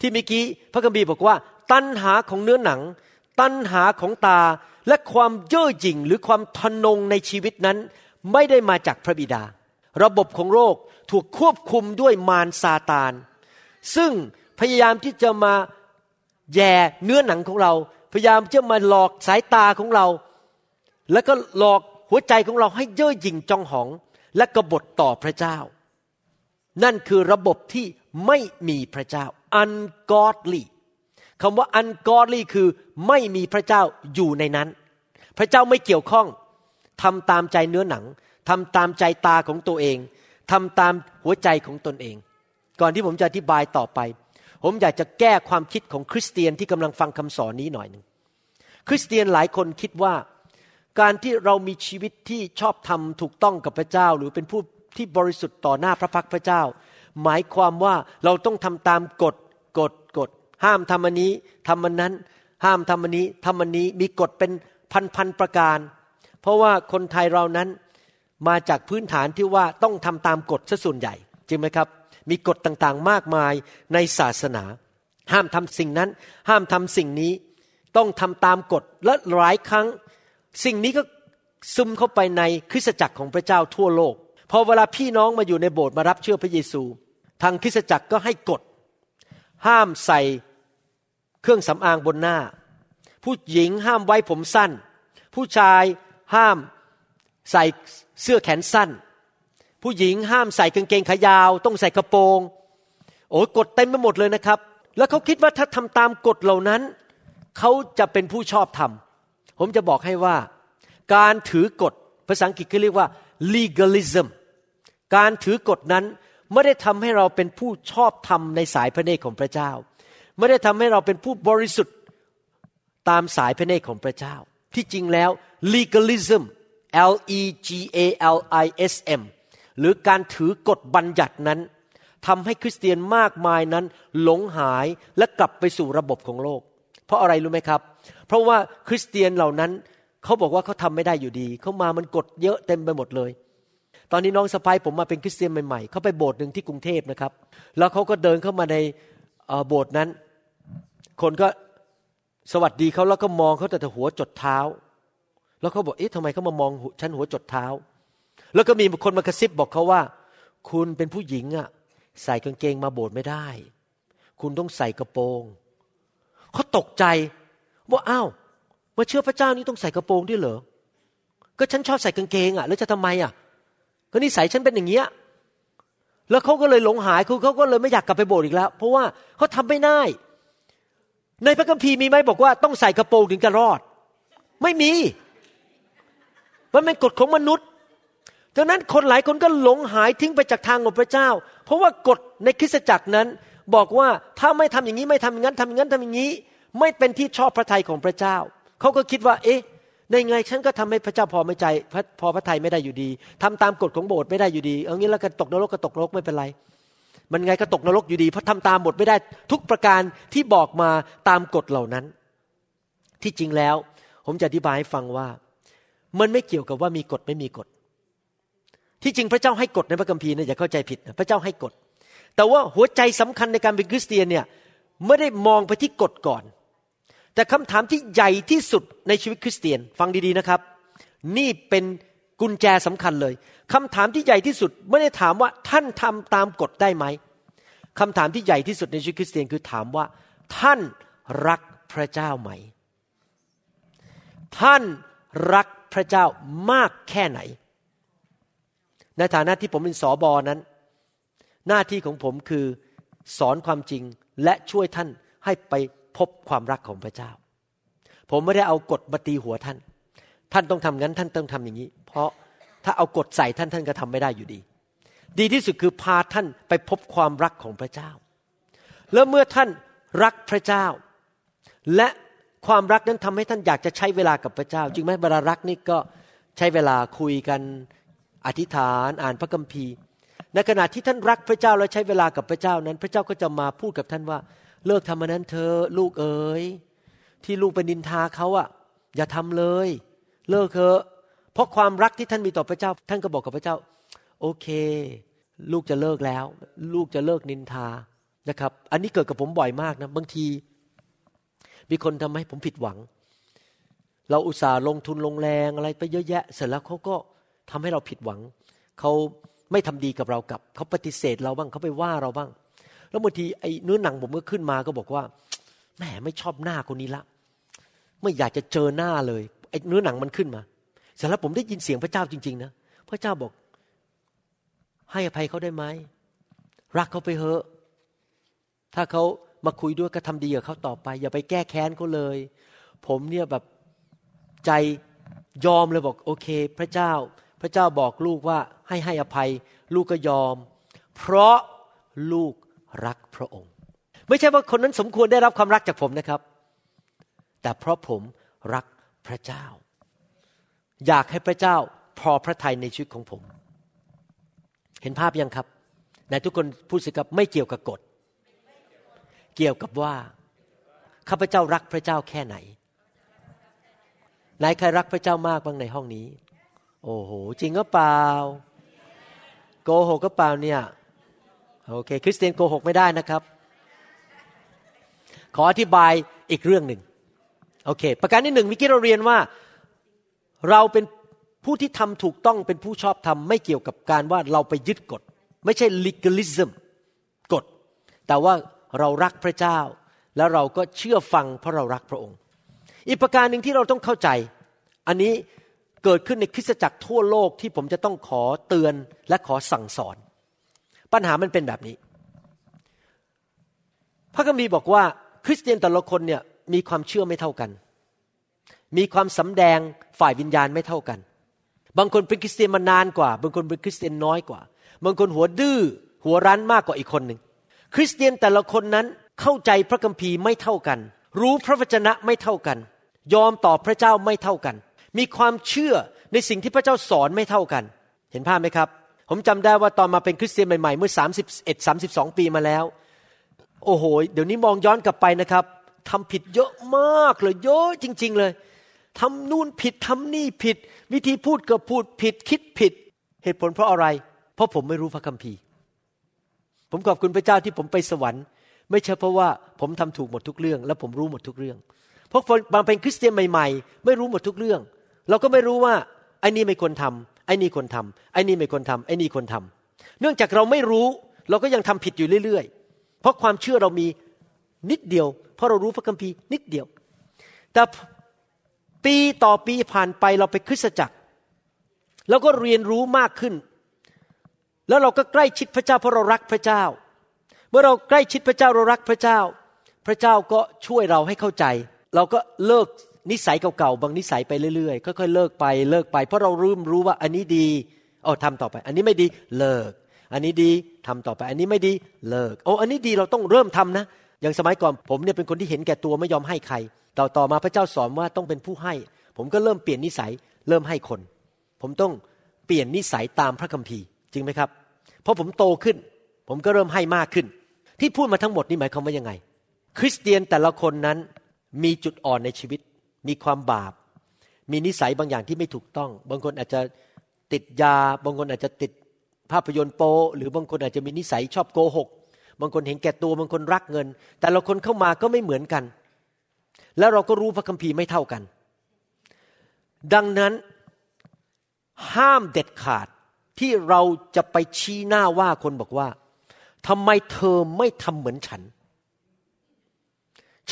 ที่เมื่อกี้พระคัมภีร์บอกว่า ตัณหาของเนื้อหนัง ตัณหาของตาและความเย่อหยิ่งหรือความทนงในชีวิตนั้น ไม่ได้มาจากพระบิดา ระบบของโลกถูกควบคุมด้วยมารซาตาน ซึ่งพยายามที่จะมาแย่เนื้อหนังของเรา พยายามจะมาหลอกสายตาของเรา แล้วก็หลอก หัวใจของเราให้เย่อหยิ่งจองหอง และกบฏต่อพระเจ้า นั่นคือระบบที่ไม่มีพระเจ้า ungodly คำว่า ungodly คือไม่มีพระเจ้าอยู่ในนั้น พระเจ้าไม่เกี่ยวข้องทำตามใจเนื้อหนังทำตามใจตาของตัวเองทำตามหัวใจของตนเอง ก่อนที่ผมจะอธิบายต่อไป ผมอยากจะแก้ความคิดของคริสเตียนที่กำลังฟังคำสอนนี้หน่อยหนึ่งคริสเตียนหลายคนคิดว่า การที่เรามีชีวิตที่ชอบทำถูกต้องกับพระเจ้า หรือเป็นผู้ที่บริสุทธิ์ต่อหน้าพระพักพระเจ้า หมายความว่าเราต้องทำตามกฎกฎกฎห้ามทำอันนี้ทำมันนั้น ห้ามทำอันนี้ทำอันนี้มีกฎเป็นพันพันประการ เพราะว่าคนไทยเรานั้นมาจากพื้นฐานที่ว่าต้องทำตามกฎซะส่วนใหญ่จริงไหมครับ มีกฎต่างๆมากมายในศาสนา ห้ามทำสิ่งนั้น ห้ามทำสิ่งนี้ ต้องทำตามกฎและหลายครั้ง สิ่งนี้ก็ซึมเข้าไปในคริสตจักรของพระเจ้าทั่วโลก พอเวลาพี่น้องมาอยู่ในโบสถ์มารับเชื่อพระเยซู ทางคริสตจักรก็ให้กฎ ห้ามใส่เครื่องสำอางบนหน้า ผู้หญิงห้ามไว้ผมสั้น ผู้ชายห้ามใส่เสื้อแขนสั้น ผู้หญิงห้ามใส่กางเกงขายาว ต้องใส่กระโปรง โอ้กฎเต็มไปหมดเลยนะครับ แล้วเขาคิดว่าถ้าทำตามกฎเหล่านั้น เขาจะเป็นผู้ชอบธรรม ผมจะบอกให้ว่า การถือกฎภาษาอังกฤษเขาเรียกว่า legalism การถือกฎนั้นไม่ได้ทำให้เราเป็นผู้ชอบธรรมในสายพระเนตรของพระเจ้า ไม่ได้ทำให้เราเป็นผู้บริสุทธิ์ตามสายพระเนตรของพระเจ้า ที่จริงแล้ว legalism L E G A L I S M หรือการถือกฎบัญญัตินั้นทำให้คริสเตียนมากมายนั้นหลงหายและกลับไปสู่ระบบของโลก เพราะอะไรรู้ไหมครับ เพราะว่าคริสเตียนเหล่านั้นเขาบอกว่าเขาทำไม่ได้อยู่ดีเขามามันกดเยอะเต็มไปหมดเลย ตอนนี้น้องสะพายผมมาเป็นคริสเตียนใหม่ๆเขาไปโบสถ์หนึ่งที่กรุงเทพนะครับ แล้วเขาก็เดินเข้ามาในโบสถ์นั้น คนก็สวัสดีเขาแล้วก็มองเขาแต่หัวจดเท้า แล้วเขาบอกเอ๊ะทำไมเขามามองฉันหัวจดเท้า แล้วก็มีคนมากระซิบบอกเขาว่า คุณเป็นผู้หญิงอะ่ะใส่กางเกงมาโบสถ์ไม่ได้ คุณต้องใส่กระโปรงเขาตกใจ ว่าอ้าวมาเชื่อพระเจ้านี่ต้องใส่กระโปรงด้วยเหรอ ก็ฉันชอบใส่กางเกงอะ่ะ แล้วจะทำไมอะ่ะ ก็นิสัยฉันเป็นอย่างเงี้ย แล้วเขาก็เลยหลงหายคือเขาก็เลยไม่อยากกลับไปโบสถ์อีกแล้ว เพราะว่าเขาทำไม่ได้ ในพระคัมภีร์มีไหมบอกว่าต้องใส่กระโปรงถึงจะรอด ไม่มี มันเป็นกฎของมนุษย์ดังนั้นคนหลายคนก็หลงหายทิ้งไปจากทางของพระเจ้า เพราะว่ากฎในคริสตจักรนั้น บอกว่าถ้าไม่ทำอย่างนี้ไม่ทำอย่างนั้นทำอย่างนั้นทำอย่างนี้ ไม่เป็นที่ชอบพระทัยของพระเจ้า เขาก็คิดว่า เอ๊ะในไงฉันก็ทำให้พระเจ้าพอไม่ใจพอพระทัยไม่ได้อยู่ดีทำตามกฎของโบสถ์ไม่ได้อยู่ดีเอางี้แล้วก็ตกนรกก็ตกนรกไม่เป็นไร มันไงก็ตกนรกอยู่ดีเพราะทำตามบทไม่ได้ทุกประการที่บอกมาตามกฎเหล่านั้น ที่จริงแล้ว ผมจะอธิบายให้ฟังว่า มันไม่เกี่ยวกับว่ามีกฎไม่มีกฎ ที่จริงพระเจ้าให้กฎในพระคัมภีร์นะอย่าเข้าใจผิดนะพระเจ้าให้กฎ แต่ว่าหัวใจสำคัญในการเป็นคริสเตียนเนี่ยไม่ได้มองไปที่กฎก่อน แต่คำถามที่ใหญ่ที่สุดในชีวิตคริสเตียนฟังดีๆนะครับ นี่เป็นกุญแจสำคัญเลยคำถามที่ใหญ่ที่สุดไม่ได้ถามว่าท่านทำตามกฎได้ไหมคำถามที่ใหญ่ที่สุดในชีวิตคริสเตียนคือถามว่า ท่านรักพระเจ้าไหม ท่านรักพระเจ้ามากแค่ไหน ในฐานะที่ผมเป็นสอบอนั้น หน้าที่ของผมคือสอนความจริงและช่วยท่านให้ไป พบความรักของพระเจ้า ผมไม่ได้เอากฎมาตีหัวท่าน ท่านต้องทำงั้นท่านต้องทำอย่างนี้ เพราะถ้าเอากฎใส่ท่านท่านก็ทำไม่ได้อยู่ดี ดีที่สุดคือพาท่านไปพบความรักของพระเจ้า แล้วเมื่อท่านรักพระเจ้า และความรักนั้นทำให้ท่านอยากจะใช้เวลากับพระเจ้า จริงไหมเวลารักนี่ก็ใช้เวลาคุยกันอธิษฐานอ่านพระคัมภีร์ ในขณะที่ท่านรักพระเจ้าและใช้เวลากับพระเจ้านั้น พระเจ้าก็จะมาพูดกับท่านว่า เลิกทำมันนั้นเธอลูกเอ๋ยที่ลูกไปนินทาเขาอะอย่าทำเลย เลิกเถอะเพราะความรักที่ท่านมีต่อพระเจ้า ท่านก็บอกกับพระเจ้า โอเค ลูกจะเลิกแล้ว ลูกจะเลิกนินทานะครับ อันนี้เกิดกับผมบ่อยมากนะบางที มีคนทำให้ผมผิดหวัง เราอุตส่าห์ลงทุนลงแรงอะไรไปเยอะแยะ เสร็จแล้วเขาก็ทำให้เราผิดหวังเขาไม่ทำดีกับเรากับเขาปฏิเสธเราบ้างเขาไปว่าเราบ้าง แล้วบางทีไอ้เนื้อหนังผมก็ขึ้นมาก็บอกว่าแหมไม่ชอบหน้าคนนี้ละ ไม่อยากจะเจอหน้าเลยไอ้เนื้อหนังมันขึ้นมาเสร็จแล้วผมได้ยินเสียงพระเจ้าจริง ๆ นะพระเจ้าบอก ให้อภัยเขาได้ไหมรักเขาไปเถอะ ถ้าเขามาคุยด้วยก็ทำดีกับเขาต่อไป อย่าไปแก้แค้นเขาเลย ผมเนี่ยแบบใจยอมเลยบอกโอเค พระเจ้า พระเจ้าบอกลูกว่าให้ให้อภัย ลูกก็ยอม เพราะลูก รักพระองค์ ไม่ใช่ว่าคนนั้นสมควรได้รับความรักจากผมนะครับ แต่เพราะผมรักพระเจ้า อยากให้พระเจ้าพอพระทัยในชีวิตของผม เห็นภาพยังครับในทุกคนพูดสิครับไม่เกี่ยวกับกฎ เกี่ยวกับว่าข้าพเจ้ารักพระเจ้าแค่ไหนไหนใครรักพระเจ้ามากบ้างในห้องนี้ โอ้โห จริงก็เปล่า โกหกก็เปล่าเนี่ย โอเค คริสเตียนโกหกไม่ได้นะครับ ขออธิบายอีกเรื่องหนึ่งโอเค ประการที่หนึ่งวิกิเราเรียนว่าเราเป็นผู้ที่ทำถูกต้องเป็นผู้ชอบทำไม่เกี่ยวกับการว่าเราไปยึดกฎ ไม่ใช่ legalism กฎ แต่ว่าเรารักพระเจ้า แล้วเราก็เชื่อฟังเพราะเรารักพระองค์ อีกประการหนึ่งที่เราต้องเข้าใจ อันนี้เกิดขึ้นในคริสตจักรทั่วโลกที่ผมจะต้องขอเตือนและขอสั่งสอน ปัญหามันเป็นแบบนี้ พระคัมภีร์บอกว่า คริสเตียนแต่ละคนเนี่ยมีความเชื่อไม่เท่ากัน มีความสำแดงฝ่ายวิญญาณไม่เท่ากัน บางคนเป็นคริสเตียนมานานกว่า บางคนเป็นคริสเตียนน้อยกว่า บางคนหัวดื้อหัวรั้นมากกว่าอีกคนหนึ่งคริสเตียนแต่ละคนนั้นเข้าใจพระคัมภีร์ไม่เท่ากัน รู้พระวจนะไม่เท่ากัน ยอมต่อพระเจ้าไม่เท่ากัน มีความเชื่อในสิ่งที่พระเจ้าสอนไม่เท่ากัน เห็นภาพไหมครับ ผมจำได้ว่าตอนมาเป็นคริสเตียนใหม่ๆ เมื่อ 31 32 ปีมาแล้ว โอ้โห เดี๋ยวนี้มองย้อนกลับไปนะครับทำผิดเยอะมากเลยเยอะจริง ๆ เลยทำนู่นผิดทำนี่ผิด วิธีพูดก็พูดผิดคิดผิด เหตุผลเพราะอะไร เพราะผมไม่รู้พระคัมภีร์ ผมขอบคุณพระเจ้าที่ผมไปสวรรค์ ไม่ใช่เพราะว่าผมทำถูกหมดทุกเรื่อง และผมรู้หมดทุกเรื่อง เพราะบางเป็นคริสเตียนใหม่ ๆ ไม่รู้หมดทุกเรื่อง เราก็ไม่รู้ว่าไอ้นี่ไม่ควรทำ ไอ้นี่คนทำไอ้นี่ไม่คนทำไอ้นี่คนทำเนื่องจากเราไม่รู้เราก็ยังทำผิดอยู่เรื่อยๆ เพราะความเชื่อเรามีนิดเดียว เพราะเรารู้พระคัมภีร์นิดเดียว แต่ปีต่อปีผ่านไปเราไปคริสตจักรเราก็เรียนรู้มากขึ้น แล้วเราก็ใกล้ชิดพระเจ้าเพราะเรารักพระเจ้า เมื่อเราใกล้ชิดพระเจ้าเรารักพระเจ้า พระเจ้าก็ช่วยเราให้เข้าใจ เราก็เลิก นิสัยเก่าๆบางนิสัยไปเรื่อยๆค่อยๆเลิกไปเลิกไป เพราะเรารู้รู้ว่าอันนี้ดีเอาทำต่อไป อันนี้ไม่ดีเลิก อันนี้ดีทำต่อไป อันนี้ไม่ดีเลิกโอ้อันนี้ดีเราต้องเริ่มทำนะ อย่างสมัยก่อนผมเนี่ยเป็นคนที่เห็นแก่ตัวไม่ยอมให้ใคร ต่อต่อมาพระเจ้าสอนว่าต้องเป็นผู้ให้ ผมก็เริ่มเปลี่ยนนิสัยเริ่มให้คน ผมต้องเปลี่ยนนิสัยตามพระคัมภีร์จริงไหมครับเพราะผมโตขึ้น ผมก็เริ่มให้มากขึ้น ที่พูดมาทั้งหมดนี่หมายความว่ายังไง คริสเตียนแต่ละคนนั้นมีจุดอ่อนในชีวิต มีความบาป มีนิสัยบางอย่างที่ไม่ถูกต้อง บางคนอาจจะติดยา บางคนอาจจะติดภาพยนตร์โป หรือบางคนอาจจะมีนิสัยชอบโกหก บางคนเห็นแก่ตัว บางคนรักเงิน แต่ละคนเข้ามาก็ไม่เหมือนกัน แล้วเราก็รู้พระคัมภีร์ไม่เท่ากัน ดังนั้นห้ามเด็ดขาดที่เราจะไปชี้หน้าว่าคนบอกว่าทำไมเธอไม่ทำเหมือนฉัน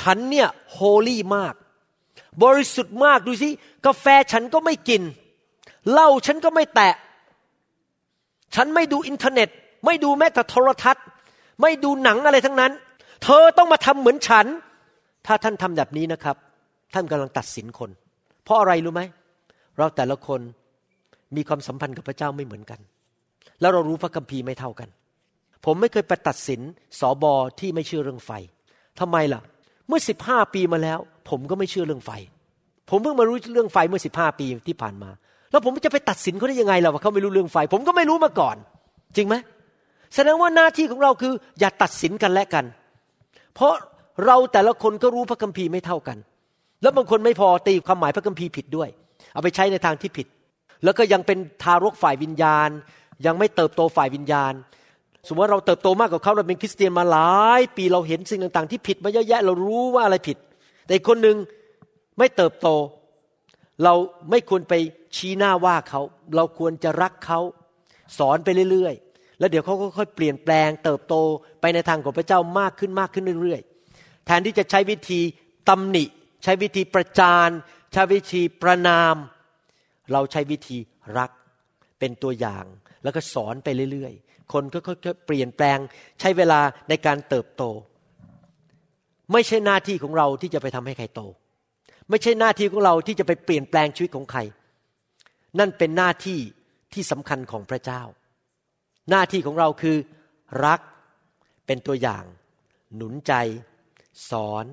ฉันเนี่ย holy มาก บริสุทธิ์มากดูสิกาแฟฉันก็ไม่กินเหล้าฉันก็ไม่แตะ ฉันไม่ดูอินเทอร์เน็ต ไม่ดูแม้แต่โทรทัศน์ ไม่ดูหนังอะไรทั้งนั้น เธอต้องมาทำเหมือนฉัน ถ้าท่านทำแบบนี้นะครับ ท่านกำลังตัดสินคน เพราะอะไรรู้ไหม เราแต่ละคนมีความสัมพันธ์กับพระเจ้าไม่เหมือนกัน แล้วเรารู้พระคัมภีร์ไม่เท่ากัน ผมไม่เคยไปตัดสินสอบอที่ไม่เชื่อเรื่องไฟทำไมล่ะ เมื่อสิบห้าปีมาแล้ว ผมก็ไม่เชื่อเรื่องไฟ ผมเพิ่งมารู้เรื่องไฟเมื่อสิบห้าปีที่ผ่านมา แล้วผมจะไปตัดสินเขาได้ยังไงล่ะว่าเขาไม่รู้เรื่องไฟ ผมก็ไม่รู้มาก่อน จริงไหมแสดงว่าหน้าที่ของเราคือ อย่าตัดสินกันและกัน เพราะเราแต่ละคนก็รู้พระคัมภีร์ไม่เท่ากัน แล้วบางคนไม่พอตีความหมายพระคัมภีร์ผิดด้วย เอาไปใช้ในทางที่ผิด แล้วก็ยังเป็นทารกฝ่ายวิญญาณ ยังไม่เติบโตฝ่ายวิญญาณ สมมติว่าเราเติบโตมากกว่าเขาเราเป็นคริสเตียนมาหลาย ปีเราเห็นสิ่งต่างๆ ที่ผิดมาเยอะแยะเรารู้ว่าอะไรผิด แต่คนหนึ่งไม่เติบโต เราไม่ควรไปชี้หน้าว่าเขา เราควรจะรักเขาสอนไปเรื่อยๆ แล้วเดี๋ยวเขาก็ค่อยเปลี่ยนแปลง เติบโตไปในทางของพระเจ้ามากขึ้นมากขึ้นเรื่อยๆ แทนที่จะใช้วิธีตำหนิ ใช้วิธีประจานใช้วิธีประนาม เราใช้วิธีรักเป็นตัวอย่างแล้วก็สอนไปเรื่อยๆ คนก็ค่อยๆเปลี่ยนแปลงใช้เวลาในการเติบโต ไม่ใช่หน้าที่ของเราที่จะไปทำให้ใครโต ไม่ใช่หน้าที่ของเราที่จะไปเปลี่ยนแปลงชีวิตของใคร นั่นเป็นหน้าที่ที่สำคัญของพระเจ้า หน้าที่ของเราคือรักเป็นตัวอย่าง หนุนใจ สอน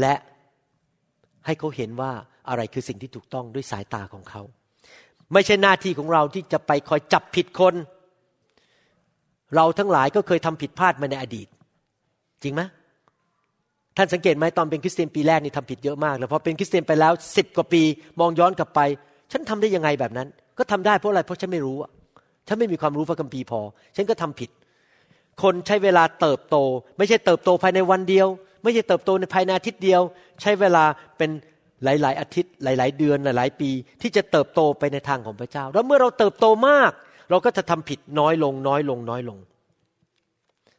และให้เขาเห็นว่าอะไรคือสิ่งที่ถูกต้องด้วยสายตาของเขา ไม่ใช่หน้าที่ของเราที่จะไปคอยจับผิดคน เราทั้งหลายก็เคยทำผิดพลาดมาในอดีต จริงไหม ท่านสังเกตไหมตอนเป็นคริสเตียนปีแรกนี่ทำผิดเยอะมากแล้วพอเป็นคริสเตียนไปแล้วสิบกว่าปี มองย้อนกลับไป ฉันทำได้ยังไงแบบนั้น ก็ทำได้เพราะอะไรเพราะฉันไม่รู้ฉันไม่มีความรู้พระคัมภีร์พอ ฉันก็ทำผิด คนใช้เวลาเติบโต ไม่ใช่เติบโตภายในวันเดียว ไม่ใช่เติบโตในภายในอาทิตย์เดียว ใช้เวลาเป็นหลาย ๆ อาทิตย์ หลาย ๆ เดือนหลาย ๆ ปี ที่จะเติบโตไปในทางของพระเจ้า แล้วเมื่อเราเติบโตมาก เราก็จะทำผิดน้อยลงน้อยลงน้อยลง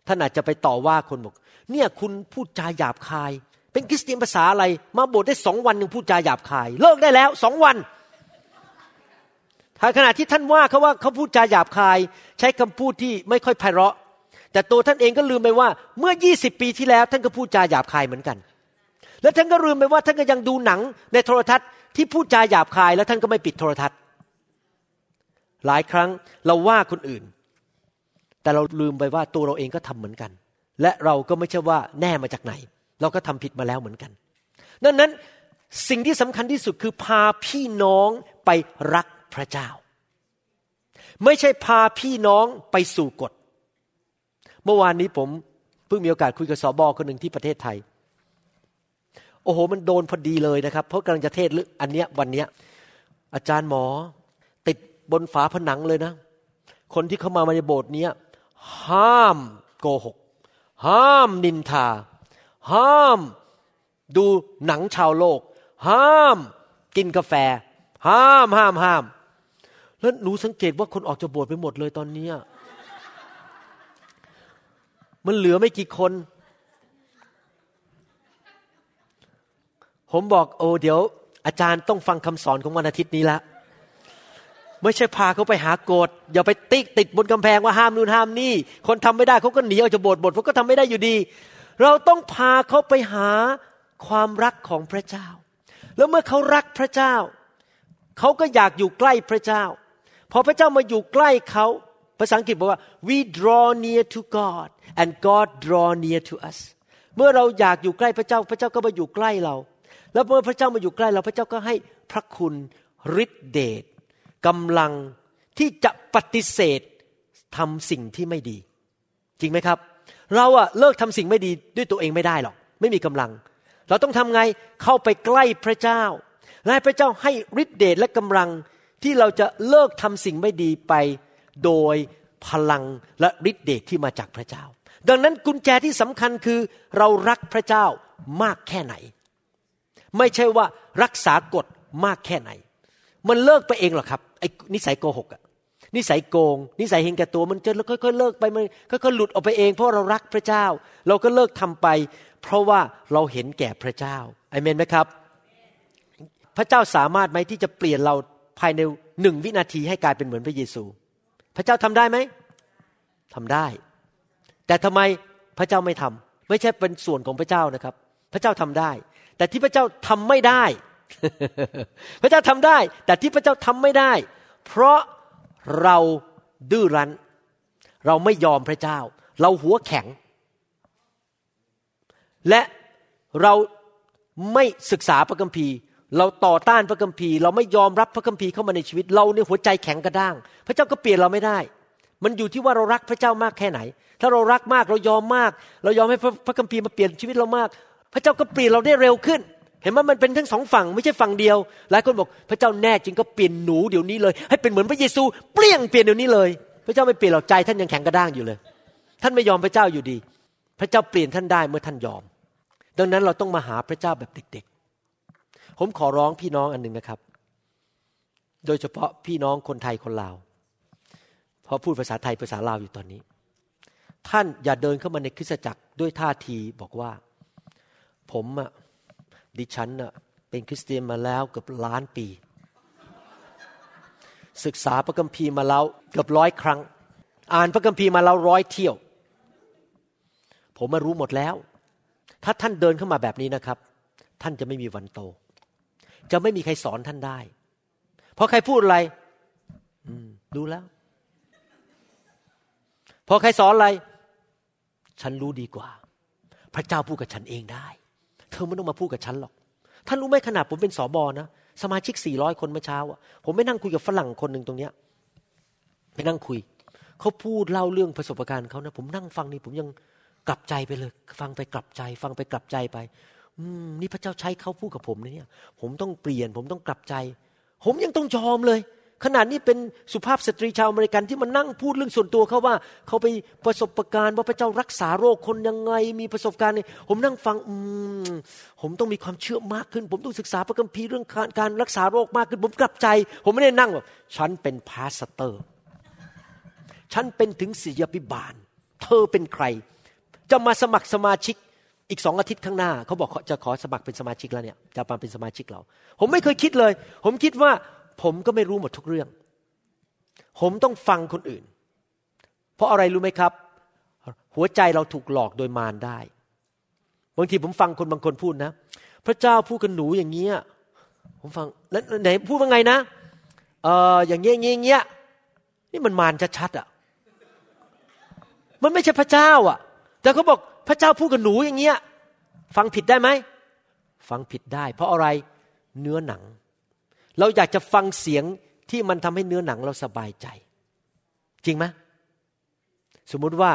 ท่านอาจจะไปต่อว่าคนบอก เนี่ยคุณพูดจาหยาบคาย เป็นคริสเตียนภาษาอะไร มาโบสถ์ได้สองวันหนึ่งพูดจาหยาบคาย เลิกได้แล้วสองวันถ้าขณะที่ท่านว่าเขาว่าเขาพูดจาหยาบคาย ใช้คำพูดที่ไม่ค่อยไพเราะ แต่ตัวท่านเองก็ลืมไปว่าเมื่อยี่สิบปีที่แล้ว ท่านก็พูดจาหยาบคายเหมือนกัน แล้วท่านก็ลืมไปว่าท่านก็ยังดูหนังในโทรทัศน์ที่พูดจาหยาบคาย แล้วท่านก็ไม่ปิดโทรทัศน์ หลายครั้งเราว่าคนอื่น แต่เราลืมไปว่าตัวเราเองก็ทำเหมือนกัน และเราก็ไม่ใช่ว่าแน่มาจากไหน เราก็ทำผิดมาแล้วเหมือนกัน ดังนั้นสิ่งที่สำคัญที่สุดคือพาพี่น้องไปรักพระเจ้า ไม่ใช่พาพี่น้องไปสู่กฎ เมื่อวานนี้ผมเพิ่งมีโอกาสคุยกับสอบอคนหนึ่งที่ประเทศไทย โอ้โห มันโดนพอดีเลยนะครับ เพราะกำลังจะเทศอันเนี้ยวันเนี้ยอาจารย์หมอติดบนฝาผนังเลยนะ คนที่เข้ามาในโบสถ์เนี้ยห้ามโกหก ห้ามนินทา ห้ามดูหนังชาวโลก ห้ามกินกาแฟ ห้ามห้ามห้ามแล้วหนูสังเกตว่าคนออกจากโบสถ์ไปหมดเลยตอนนี้มันเหลือไม่กี่คน ผมบอกโอ้เดี๋ยว อาจารย์ต้องฟังคำสอนของวันอาทิตย์นี้ละ ไม่ใช่พาเขาไปหาโกรธอย่าไปติ๊กติดบนกำแพงว่าห้ามนู่นห้ามนี่ คนทำไม่ได้เขาก็หนีออกจากโบสถ์บทเขาก็ทำไม่ได้อยู่ดี เราต้องพาเขาไปหาความรักของพระเจ้า แล้วเมื่อเขารักพระเจ้า เขาก็อยากอยู่ใกล้พระเจ้า พอพระเจ้ามาอยู่ใกล้เขาภาษาอังกฤษบอกว่า we draw near to God and God draw near to us เมื่อเราอยากอยู่ใกล้พระเจ้า พระเจ้าก็มาอยู่ใกล้เรา แล้วเมื่อพระเจ้ามาอยู่ใกล้เรา พระเจ้าก็ให้พระคุณฤทธิเดช กำลังที่จะปฏิเสธทำสิ่งที่ไม่ดี จริงไหมครับ เราอะเลิกทำสิ่งไม่ดีด้วยตัวเองไม่ได้หรอก ไม่มีกำลัง เราต้องทำไงเข้าไปใกล้พระเจ้าและพระเจ้าให้ฤทธิเดชและกำลังที่เราจะเลิกทำสิ่งไม่ดีไปโดยพลังและฤทธิเดชที่มาจากพระเจ้า ดังนั้นกุญแจที่สำคัญคือเรารักพระเจ้ามากแค่ไหน ไม่ใช่ว่ารักษากฎมากแค่ไหน มันเลิกไปเองหรอครับ ไอ้นิสัยโกหกอะนิสัยโกง นิสัยเห็นแก่ตัวมันจะค่อยๆเลิกไปมันค่อยๆหลุดออกไปเอง เพราะเรารักพระเจ้า เราก็เลิกทำไป เพราะว่าเราเห็นแก่พระเจ้าอเมนไหมครับ พระเจ้าสามารถไหมที่จะเปลี่ยนเราภายในหนึ่งวินาทีให้กลายเป็นเหมือนพระเยซู พระเจ้าทำได้ไหมทำได้ แต่ทำไมพระเจ้าไม่ทำไม่ใช่เป็นส่วนของพระเจ้านะครับ พระเจ้าทำได้ แต่ที่พระเจ้าทำไม่ได้ พระเจ้าทำได้ แต่ที่พระเจ้าทำไม่ได้ เพราะเราดื้อรั้น เราไม่ยอมพระเจ้า เราหัวแข็ง และเราไม่ศึกษาพระคัมภีร์ เราต่อต้านพระคัมภีร์ เราไม่ยอมรับพระคัมภีร์เข้ามาในชีวิต เราในหัวใจแข็งกระด้าง พระเจ้าก็เปลี่ยนเราไม่ได้ มันอยู่ที่ว่าเรารักพระเจ้ามากแค่ไหน ถ้าเรารักมากเรายอมมาก เรายอมให้พระคัมภีร์มาเปลี่ยนชีวิตเรามาก พระเจ้าก็เปลี่ยนเราได้เร็วขึ้น เห็นไหมมันเป็นทั้งสองฝั่งไม่ใช่ฝั่งเดียว หลายคนบอกพระเจ้าแน่จริงก็เปลี่ยนหนูเดี๋ยวนี้เลย ให้เป็นเหมือนพระเยซูเปลี่ยงเปลี่ยนเดี๋ยวนี้เลย พระเจ้าไม่เปลี่ยนหรอกใจท่านยังแข็งกระด้างอยู่เลย ท่านไม่ยอมพระเจ้าอยู่ดี พระเจ้าเปลี่ยนท่านได้เมื่อท่านยอม ดังนั้นเราต้องมาหาพระเจ้าแบบเด็กๆ ผมขอร้องพี่น้องอันหนึ่งนะครับ โดยเฉพาะพี่น้องคนไทยคนลาวเพอพูดภาษาไทยภาษาลาวอยู่ตอนนี้ ท่านอย่าเดินเข้ามาในคริสตจักรด้วยท่าทีบอกว่า ผมอะ ดิฉันอะเป็นคริสเตียนมาแล้วเกือบล้านปี ศึกษาพระคัมภีร์มาแล้วเกือบร้อยครั้ง อ่านพระคัมภีร์มาแล้วร้อยเที่ยว ผมมารู้หมดแล้ว ถ้าท่านเดินเข้ามาแบบนี้นะครับ ท่านจะไม่มีวันโต จะไม่มีใครสอนท่านได้ เพราะใครพูดอะไรรู้แล้ว พอใครสอนอะไร ฉันรู้ดีกว่า พระเจ้าพูดกับฉันเองได้ เธอไม่ต้องมาพูดกับฉันหรอก ท่านรู้ไหมขนาดผมเป็นสอบอนะ สมาชิกสี่ร้อยคนเมื่อเช้าอะผมไม่นั่งคุยกับฝรั่งคนหนึ่งตรงเนี้ยไปนั่งคุย เขาพูดเล่าเรื่องประสบการณ์เขานะ ผมนั่งฟังนี่ผมยังกลับใจไปเลย ฟังไปกลับใจ ฟังไปกลับใจไป อืมนี่พระเจ้าใช้เขาพูดกับผมเนี่ย ผมต้องเปลี่ยน ผมต้องกลับใจ ผมยังต้องยอมเลย ขนาดนี้เป็นสุภาพสตรีชาวอเมริกันที่มานั่งพูดเรื่องส่วนตัวเขาว่าเขาไปประสบการณ์ว่าพระเจ้ารักษาโรคคนยังไง มีประสบการณ์เนี่ยผมนั่งฟังอืมผมต้องมีความเชื่อมากขึ้น ผมต้องศึกษาพระคัมภีร์เรื่องการรักษาโรคมากขึ้น ผมกลับใจ ผมไม่ได้นั่งแบบฉันเป็น pastor ฉันเป็นถึงศิยพิบาล เธอเป็นใคร จะมาสมัครสมาชิกอีกสองอาทิตย์ข้างหน้าเขาบอกจะขอสมัครเป็นสมาชิกแล้วเนี่ยจะมาเป็นสมาชิกเรา ผมไม่เคยคิดเลย ผมคิดว่า ผมก็ไม่รู้หมดทุกเรื่อง ผมต้องฟังคนอื่น เพราะอะไรรู้ไหมครับ หัวใจเราถูกหลอกโดยมารได้ บางทีผมฟังคนบางคนพูดนะ พระเจ้าพูดกับหนูอย่างเงี้ยผมฟังแล้วไหนพูดว่าไงนะเอออย่างเงี้ยเงี้ยเงี้ยนี่มันมารชัดๆอะ มันไม่ใช่พระเจ้า อะ แต่เขาบอกพระเจ้าพูดกับหนูอย่างเงี้ย ฟังผิดได้ไหม ฟังผิดได้ เพราะอะไรเนื้อหนัง เราอยากจะฟังเสียงที่มันทำให้เนื้อหนังเราสบายใจ จริงไหมสมมุติว่า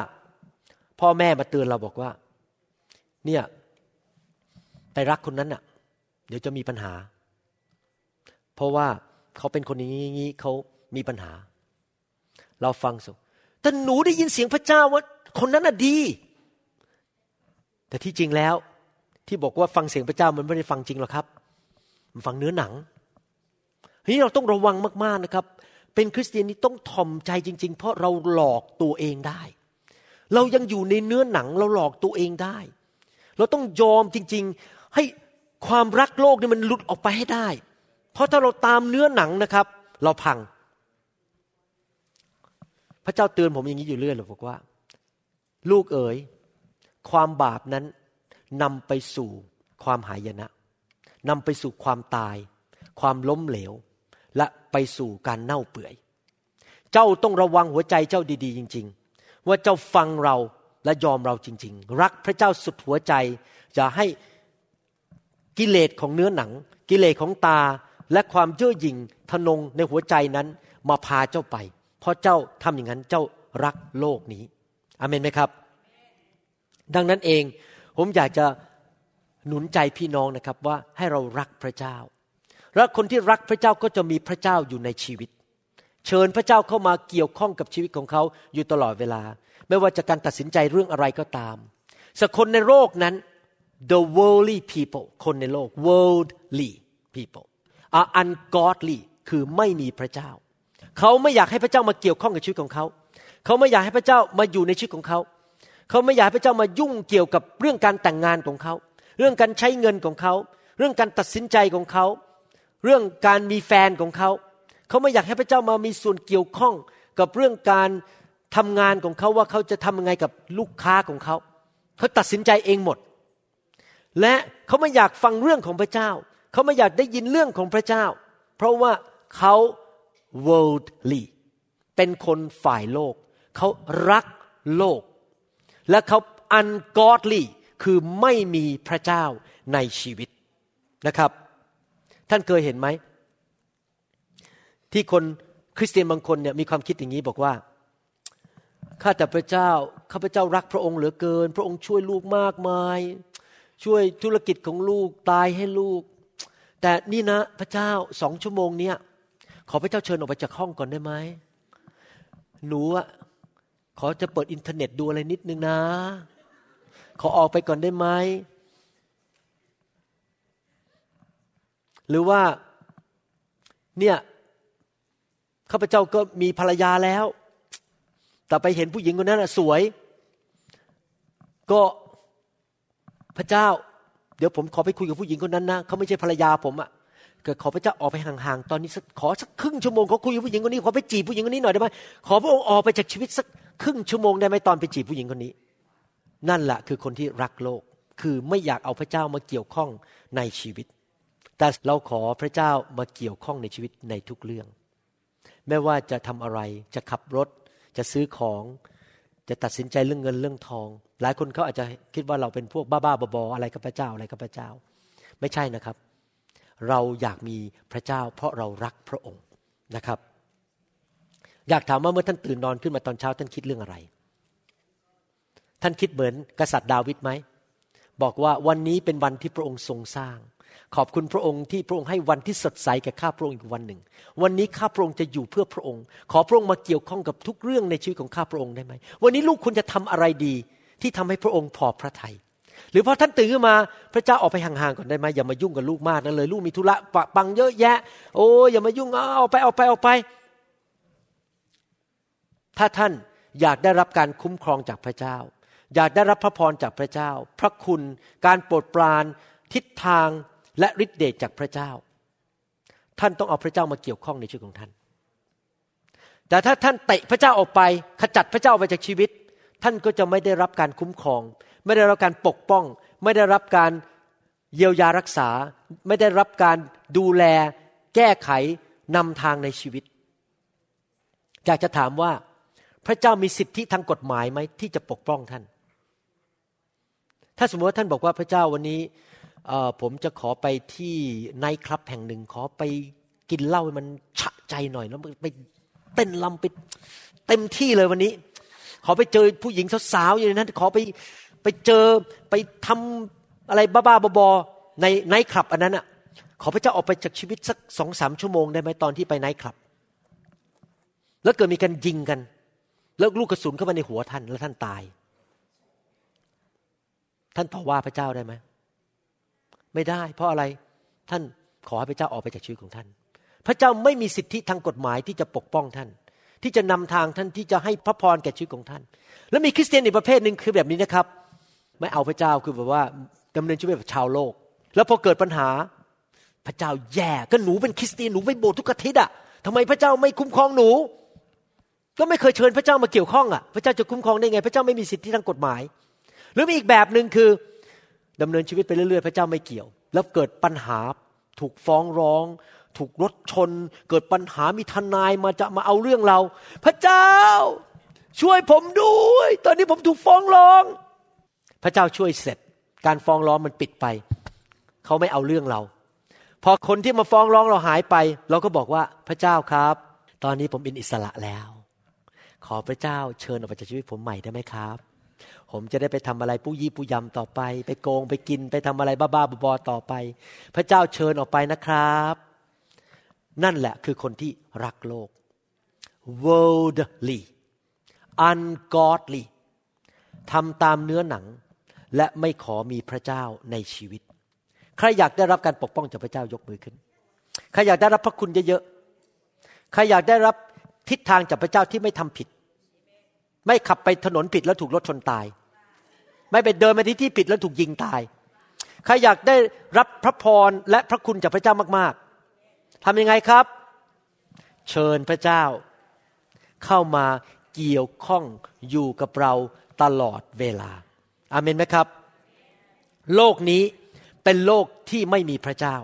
พ่อแม่มาเตือนเราบอกว่า เนี่ยไปรักคนนั้นน่ะ เดี๋ยวจะมีปัญหา เพราะว่าเขาเป็นคนนี้นี้เขามีปัญหา เราฟังสุแต่หนูได้ยินเสียงพระเจ้าว่า คนนั้นน่ะดี แต่ที่จริงแล้ว ที่บอกว่าฟังเสียงพระเจ้ามันไม่ได้ฟังจริงหรอกครับ มันฟังเนื้อหนัง ทีนี้เราต้องระวังมากๆนะครับ เป็นคริสเตียนนี่ต้องทอมใจจริง ๆ เพราะเราหลอกตัวเองได้ เรายังอยู่ในเนื้อหนังเราหลอกตัวเองได้ เราต้องยอมจริง ๆ ให้ความรักโลกนี่มันหลุดออกไปให้ได้ เพราะถ้าเราตามเนื้อหนังนะครับ เราพัง พระเจ้าเตือนผมอย่างนี้อยู่เรื่อยเลยบอกว่า ลูกเอ๋ยความบาปนั้นนำไปสู่ความหายนะนำไปสู่ความตาย ความล้มเหลว ไปสู่การเน่าเปื่อย เจ้าต้องระวังหัวใจเจ้าดี ๆ จริง ๆ ว่าเจ้าฟังเราและยอมเราจริง ๆ รักพระเจ้าสุดหัวใจ อย่าให้กิเลสของเนื้อหนัง กิเลสของตาและความเย่อหยิ่งทนงในหัวใจนั้นมาพาเจ้าไป เพราะเจ้าทำอย่างนั้นเจ้ารักโลกนี้อเมนไหมครับ ดังนั้นเองผมอยากจะหนุนใจพี่น้องนะครับว่าให้เรารักพระเจ้า และคนที่รักพระเจ้าก็จะมีพระเจ้าอยู่ในชีวิต เชิญพระเจ้าเข้ามาเกี่ยวข้องกับชีวิตของเขาอยู่ตลอดเวลา ไม่ว่าจะการตัดสินใจเรื่องอะไรก็ตามสักคนในโลกนั้น the worldly people คนในโลก worldly people are ungodly คือไม่มีพระเจ้า เขาไม่อยากให้พระเจ้ามาเกี่ยวข้องกับชีวิตของเขา เขาไม่อยากให้พระเจ้ามาอยู่ในชีวิตของเขา เขาไม่อยากให้พระเจ้ามายุ่งเกี่ยวกับเรื่องการแต่งงานของเขา เรื่องการใช้เงินของเขา เรื่องการตัดสินใจของเขา เรื่องการมีแฟนของเขา เขาไม่อยากให้พระเจ้ามามีส่วนเกี่ยวข้องกับเรื่องการทำงานของเขาว่าเขาจะทำยังไงกับลูกค้าของเขา เขาตัดสินใจเองหมด และเขาไม่อยากฟังเรื่องของพระเจ้า เขาไม่อยากได้ยินเรื่องของพระเจ้า เพราะว่าเขา worldly เป็นคนฝ่ายโลก เขารักโลก และเขา ungodly คือไม่มีพระเจ้าในชีวิตนะครับ ท่านเคยเห็นไหม ที่คนคริสเตียนบางคนเนี่ยมีความคิดอย่างนี้บอกว่าข้าแต่พระเจ้าข้าพระเจ้ารักพระองค์เหลือเกิน พระองค์ช่วยลูกมากมาย ช่วยธุรกิจของลูกตายให้ลูก แต่นี่นะพระเจ้าสองชั่วโมงเนี้ยขอพระเจ้าเชิญออกไปจากห้องก่อนได้ไหมหนูอะขอจะเปิดอินเทอร์เน็ตดูอะไรนิดนึงนะ ขอออกไปก่อนได้ไหม หรือว่าเนี่ยข้าพเจ้าก็มีภรรยาแล้ว แต่ไปเห็นผู้หญิงคนนั้นสวย ก็พระเจ้า เดี๋ยวผมขอไปคุยกับผู้หญิงคนนั้นนะเขาไม่ใช่ภรรยาผมอะ่ะเกิดขอพระเจ้าออกไปห่างๆ ตอนนี้สักขอสักครึ่งชั่วโมงขอคุยกับผู้หญิงคนนี้ขอไปจีบผู้หญิงคนนี้หน่อยได้ไหมขอพระองค์ออกไปจากชีวิตสักครึ่งชั่วโมงได้ไหมตอนไปจีบผู้หญิงคนนี้ นั่นแหละคือคนที่รักโลก คือไม่อยากเอาพระเจ้ามาเกี่ยวข้องในชีวิต แต่เราขอพระเจ้ามาเกี่ยวข้องในชีวิตในทุกเรื่อง ไม่ว่าจะทำอะไรจะขับรถ จะซื้อของจะตัดสินใจเรื่องเงินเรื่องทอง หลายคนเขาอาจจะคิดว่าเราเป็นพวกบ้าๆบอๆอะไรกับพระเจ้าอะไรกับพระเจ้า ไม่ใช่นะครับ เราอยากมีพระเจ้า เพราะเรารักพระองค์นะครับ อยากถามว่าเมื่อท่านตื่นนอนขึ้นมาตอนเช้าท่านคิดเรื่องอะไร ท่านคิดเหมือนกษัตริย์ดาวิดไหมบอกว่าวันนี้เป็นวันที่พระองค์ทรงสร้าง ขอบคุณพระองค์ที่พระองค์ให้วันที่สดใสแก่ข้าพระองค์อีกวันหนึ่ง วันนี้ข้าพระองค์จะอยู่เพื่อพระองค์ ขอพระองค์มาเกี่ยวข้องกับทุกเรื่องในชีวิตของข้าพระองค์ได้ไหม วันนี้ลูกคุณจะทำอะไรดี ที่ทำให้พระองค์พอพระทยัยหรือพอท่านตื่นขึ้นมาพระเจ้าออกไปห่างๆก่อนได้ไหมอย่ามายุ่งกับลูกมากนั่นเลย ลูกมีธุระปะปังเยอะแยะ โอ้อย่ามายุ่งเอาไปเอาไปเอาไป ถ้าท่านอยากได้รับการคุ้มครองจากพระเจ้า อยากได้รับพระพรจากพระเจ้า พระคุณการโปรดปรานทิศทาง และฤทธิเดชจากพระเจ้า ท่านต้องเอาพระเจ้ามาเกี่ยวข้องในชีวิตของท่าน แต่ถ้าท่านเตะพระเจ้าออกไป ขจัดพระเจ้าออกไปจากชีวิต ท่านก็จะไม่ได้รับการคุ้มครอง ไม่ได้รับการปกป้อง ไม่ได้รับการเยียวยารักษา ไม่ได้รับการดูแล แก้ไขนำทางในชีวิต อยากจะถามว่า พระเจ้ามีสิทธิทางกฎหมายไหมที่จะปกป้องท่าน ถ้าสมมติว่าท่านบอกว่าพระเจ้าวันนี้ ผมจะขอไปที่ไนท์คลับแห่งหนึ่ง ขอไปกินเหล้าให้มันฉะใจหน่อยแล้วไปเต้นลำไปเต็มที่เลยวันนี้ ขอไปเจอผู้หญิงสาวๆอยู่ในนั้น ขอไปไปเจอไปทำอะไรบ้าๆบอๆในไนท์คลับอันนั้นอะขอพระเจ้าออกไปจากชีวิตสักสองสามชั่วโมงได้ไหมตอนที่ไปไนท์คลับ แล้วเกิดมีการยิงกัน แล้วลูกกระสุนเข้ามาในหัวท่านแล้วท่านตาย ท่านต่อว่าพระเจ้าได้ไหม ไม่ได้ เพราะอะไรท่านขอให้พระเจ้าออกไปจากชีวิตของท่าน พระเจ้าไม่มีสิทธิทางกฎหมายที่จะปกป้องท่าน ที่จะนำทางท่านที่จะให้พระพรแก่ชีวิตของท่าน แล้วมีคริสเตียนอีกประเภทหนึ่งคือแบบนี้นะครับ ไม่เอาพระเจ้าคือแบบว่าดำเนินชีวิตแบบชาวโลก แล้วพอเกิดปัญหาพระเจ้าแย่ก็หนูเป็นคริสเตียนหนูไปโบสถ์ทุกอาทิตย์อะทำไมพระเจ้าไม่คุ้มครองหนู ก็ไม่เคยเชิญพระเจ้ามาเกี่ยวข้องอะพระเจ้าจะคุ้มครองได้ไง พระเจ้าไม่มีสิทธิทางกฎหมาย หรือมีอีกแบบหนึ่งคือ ดำเนินชีวิตไปเรื่อยๆ พระเจ้าไม่เกี่ยว แล้วเกิดปัญหาถูกฟ้องร้อง ถูกรถชน เกิดปัญหามีทนายมาจะมาเอาเรื่องเรา พระเจ้า ช่วยผมด้วย ตอนนี้ผมถูกฟ้องร้อง พระเจ้าช่วยเสร็จ การฟ้องร้องมันปิดไป เขาไม่เอาเรื่องเรา พอคนที่มาฟ้องร้องเราหายไป เราก็บอกว่าพระเจ้าครับ ตอนนี้ผมเป็นอิสระแล้ว ขอพระเจ้าเชิญออกไปจากชีวิตผมใหม่ได้ไหมครับ ผมจะได้ไปทำอะไรผู้ยี่ผู้ยำต่อไป ไปโกงไปกินไปทำอะไรบ้าๆบอๆต่อไป พระเจ้าเชิญออกไปนะครับ นั่นแหละคือคนที่รักโลก worldly ungodly ทำตามเนื้อหนัง และไม่ขอมีพระเจ้าในชีวิต ใครอยากได้รับการปกป้องจากพระเจ้ายกมือขึ้น ใครอยากได้รับพระคุณเยอะๆ ใครอยากได้รับทิศทางจากพระเจ้าที่ไม่ทำผิด ไม่ขับไปถนนผิดแล้วถูกรถชนตาย ไม่ไปเดินไปที่ที่ผิดแล้วถูกยิงตาย ใครอยากได้รับพระพรและพระคุณจากพระเจ้ามากๆทำยังไงครับ เชิญพระเจ้า เข้ามาเกี่ยวข้องอยู่กับเราตลอดเวลา อาเมนไหมครับ โลกนี้เป็นโลกที่ไม่มีพระเจ้า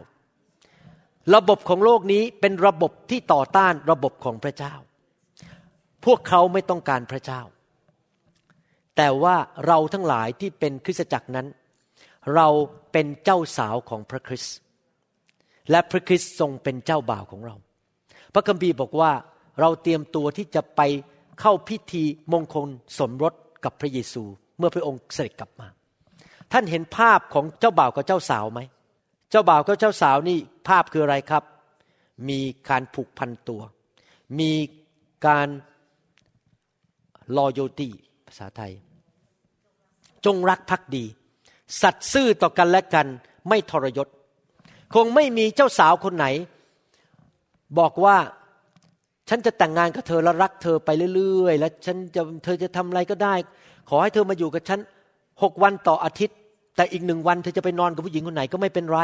ระบบของโลกนี้เป็นระบบที่ต่อต้านระบบของพระเจ้า พวกเขาไม่ต้องการพระเจ้า แต่ว่าเราทั้งหลายที่เป็นคริสตจักรนั้น เราเป็นเจ้าสาวของพระคริสต์และพระคริสต์ทรงเป็นเจ้าบ่าวของเรา พระคัมภีร์บอกว่าเราเตรียมตัวที่จะไปเข้าพิธีมงคลสมรสกับพระเยซูเมื่อพระองค์เสด็จกลับมา ท่านเห็นภาพของเจ้าบ่าวกับเจ้าสาวไหม เจ้าบ่าวกับเจ้าสาวนี่ภาพคืออะไรครับ มีการผูกพันตัว มีการ loyalty ภาษาไทย จงรักภักดี สัตย์ซื่อต่อกันและกันไม่ทรยศ คงไม่มีเจ้าสาวคนไหน บอกว่าฉันจะแต่งงานกับเธอแล้วรักเธอไปเรื่อยๆ แล้วฉันจะเธอจะทำอะไรก็ได้ ขอให้เธอมาอยู่กับฉันหกวันต่ออาทิตย์ แต่อีกหนึ่งวันเธอจะไปนอนกับผู้หญิงคนไหนก็ไม่เป็นไร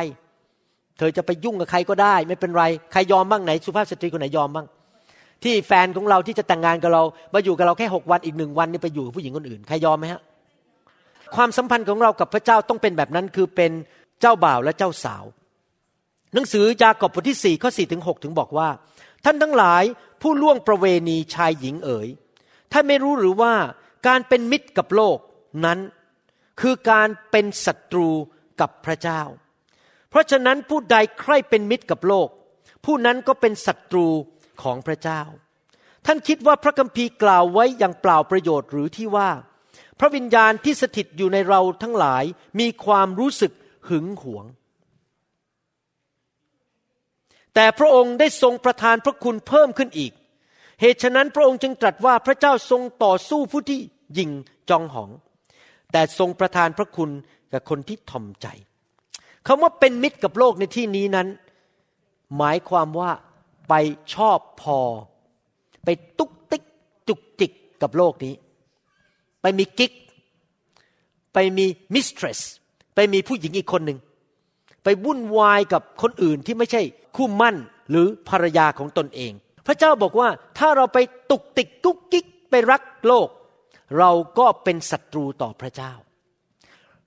เธอจะไปยุ่งกับใครก็ได้ ไม่เป็นไรใครยอมบ้างไหน สุภาพสตรีคนไหนยอมบ้างที่แฟนของเราที่จะแต่งงานกับเรา มาอยู่กับเราแค่หกวันอีกหนึ่งวันนี่ไปอยู่กับผู้หญิงคนอื่นใครยอมไหมฮะ ความสัมพันธ์ของเรากับพระเจ้าต้องเป็นแบบนั้นคือเป็นเจ้าบ่าวและเจ้าสาว หนังสือยากอบบทที่สี่ข้อสี่ถึงหกถึงบอกว่า ท่านทั้งหลายผู้ล่วงประเวณีชายหญิงเอ๋ยท่านไม่รู้หรือว่าการเป็นมิตรกับโลกนั้น คือการเป็นศัตรูกับพระเจ้า เพราะฉะนั้นผู้ใดใคร่เป็นมิตรกับโลก ผู้นั้นก็เป็นศัตรูของพระเจ้า ท่านคิดว่าพระคัมภีร์กล่าวไว้อย่างเปล่าประโยชน์หรือที่ว่า พระวิญญาณที่สถิตอยู่ในเราทั้งหลายมีความรู้สึกหึงหวง แต่พระองค์ได้ทรงประทานพระคุณเพิ่มขึ้นอีก เหตุฉะนั้นพระองค์จึงตรัสว่าพระเจ้าทรงต่อสู้ผู้ที่ยิงจองหอง แต่ทรงประทานพระคุณกับคนที่ทอมใจคำว่าเป็นมิตรกับโลกในที่นี้นั้น หมายความว่าไปชอบพอ ไปตุกติกจุกจิกกับโลกนี้ ไปมีกิ๊ก ไปมีมิสเทรสไปมีผู้หญิงอีกคนหนึ่ง ไปวุ่นวายกับคนอื่นที่ไม่ใช่คู่มั่นหรือภรรยาของตนเอง พระเจ้าบอกว่าถ้าเราไปตุกติกกุ๊กกิ๊กไปรักโลก เราก็เป็นศัตรูต่อพระเจ้า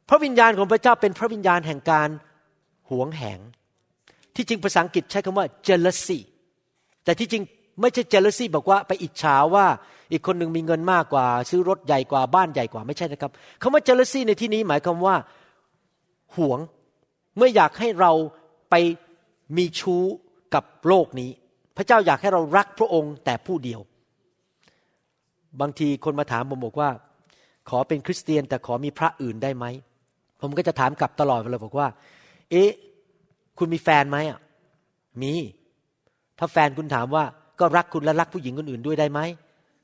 พระวิญญาณของพระเจ้าเป็นพระวิญญาณแห่งการหวงแหง ที่จริงภาษาอังกฤษใช้คำว่า jealousy แต่ที่จริงไม่ใช่ jealousy บอกว่าไปอิจฉาว่า อีกคนหนึ่งมีเงินมากกว่า ซื้อรถใหญ่กว่าบ้านใหญ่กว่าไม่ใช่นะครับคำว่า jealousy ในที่นี้หมายความว่าหวงเมื่ออยากให้เราไปมีชู้กับโลกนี้ พระเจ้าอยากให้เรารักพระองค์แต่ผู้เดียว บางทีคนมาถามผมบอกว่า ขอเป็นคริสเตียนแต่ขอมีพระอื่นได้ไหม ผมก็จะถามกลับตลอดเลยบอกว่า เอ๊ะ คุณมีแฟนไหมอะมี ถ้าแฟนคุณถามว่าก็รักคุณและรักผู้หญิงคนอื่นด้วยได้ไหม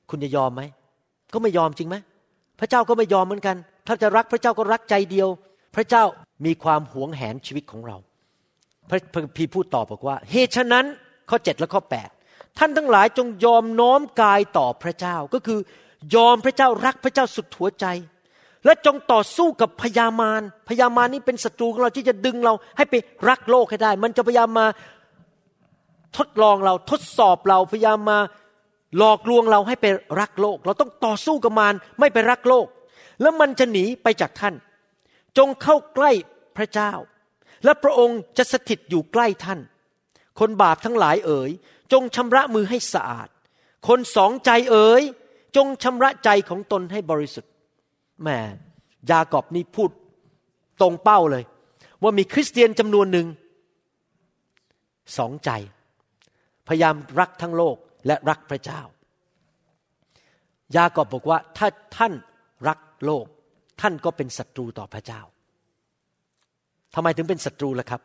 คุณจะยอมไหมก็ไม่ยอมจริงไหมพระเจ้าก็ไม่ยอมเหมือนกัน ถ้าจะรักพระเจ้าก็รักใจเดียว พระเจ้ามีความหวงแหนชีวิตของเรา พระพีพูดตอบบอกว่าเหตุฉะนั้นข้อข้อ7และข้อ 8 ท่านทั้งหลายจงยอมน้อมกายต่อพระเจ้าก็คือยอมพระเจ้ารักพระเจ้าสุดหัวใจ และจงต่อสู้กับพยามารพยามารนี่เป็นศัตรูของเราที่จะดึงเราให้ไปรักโลกให้ได้ มันจะพยายามมาทดลองเราทดสอบเราพยายามมา หลอกลวงเราให้ไปรักโลก เราต้องต่อสู้กับมารไม่ไปรักโลก แล้วมันจะหนีไปจากท่าน จงเข้าใกล้พระเจ้า และพระองค์จะสถิตอยู่ใกล้ท่าน คนบาปทั้งหลายเอ๋ย จงชำระมือให้สะอาด คนสองใจเอ๋ย จงชำระใจของตนให้บริสุทธิ์แม่ยากอบนี่พูดตรงเป้าเลย ว่ามีคริสเตียนจำนวนหนึ่งสองใจ พยายามรักทั้งโลก และรักพระเจ้า ยากอบบอกว่าถ้าท่านรักโลก ท่านก็เป็นศัตรูต่อพระเจ้าทำไมถึงเป็นศัตรูล่ะครับ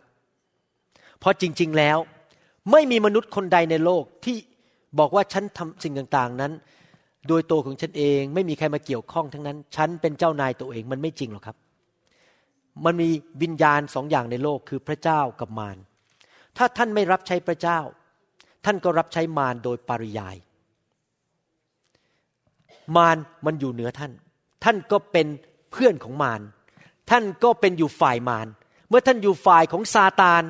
เพราะจริง ๆแล้ว ไม่มีมนุษย์คนใดในโลกที่บอกว่าฉันทำสิ่งต่างๆนั้น โดยตัวของฉันเองไม่มีใครมาเกี่ยวข้องทั้งนั้น ฉันเป็นเจ้านายตัวเองมันไม่จริงหรอกครับ มันมีวิญญาณสองอย่างในโลกคือพระเจ้ากับมารถ้าท่านไม่รับใช้พระเจ้า ท่านก็รับใช้มารโดยปริยาย มารมันอยู่เหนือท่าน ท่านก็เป็นเพื่อนของมารท่านก็เป็นอยู่ฝ่ายมารเมื่อท่านอยู่ฝ่ายของซาตาน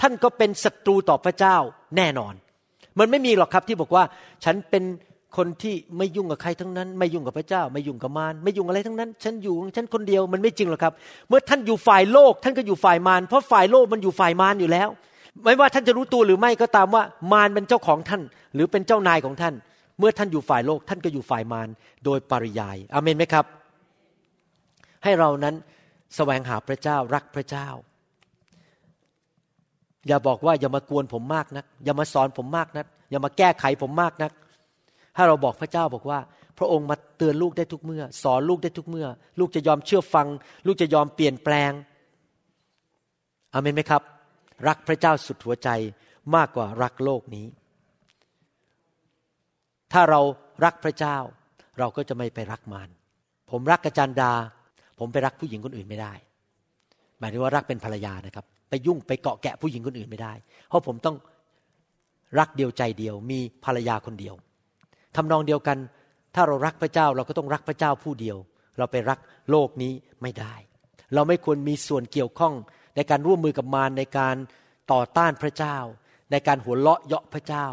ท่านก็เป็นศัตรูต่อพระเจ้าแน่นอน มันไม่มีหรอกครับที่บอกว่า ฉันเป็นคนที่ไม่ยุ่งกับใครทั้งนั้น ไม่ยุ่งกับพระเจ้า ไม่ยุ่งกับมารไม่ยุ่งอะไรทั้งนั้น ฉันอยู่ของฉันคนเดียวมันไม่จริงหรอกครับ เมื่อท่านอยู่ฝ่ายโลก ท่านก็อยู่ฝ่ายมารเพราะฝ่ายโลกมันอยู่ฝ่ายมารอยู่แล้ว ไม่ว่าท่านจะรู้ตัวหรือไม่ก็ตามว่ามารเป็นเจ้าของท่าน หรือเป็นเจ้านายของท่าน เมื่อท่านอยู่ฝ่ายโลกท่านก็อยู่ฝ่ายมารโดยปริยายอเมนไหมครับ ให้เรานั้นแสวงหาพระเจ้ารักพระเจ้า อย่าบอกว่าอย่ามากวนผมมากนัก อย่ามาสอนผมมากนัก อย่ามาแก้ไขผมมากนัก ถ้าเราบอกพระเจ้าบอกว่า พระองค์มาเตือนลูกได้ทุกเมื่อ สอนลูกได้ทุกเมื่อ ลูกจะยอมเชื่อฟัง ลูกจะยอมเปลี่ยนแปลงอเมนไหมครับ รักพระเจ้าสุดหัวใจมากกว่ารักโลกนี้ ถ้าเรารักพระเจ้า เราก็จะไม่ไปรักมารผมรักอาจารย์ดา ผมไปรักผู้หญิงคนอื่นไม่ได้ หมายถึงว่ารักเป็นภรรยานะครับ ไปยุ่งไปเกาะแกะผู้หญิงคนอื่นไม่ได้ เพราะผมต้องรักเดียวใจเดียว มีภรรยาคนเดียวทำนองเดียวกัน ถ้าเรารักพระเจ้าเราก็ต้องรักพระเจ้าผู้เดียว เราไปรักโลกนี้ไม่ได้ เราไม่ควรมีส่วนเกี่ยวข้อง ในการร่วมมือกับมารในการต่อต้านพระเจ้า ในการหัวเราะเยาะพระเจ้า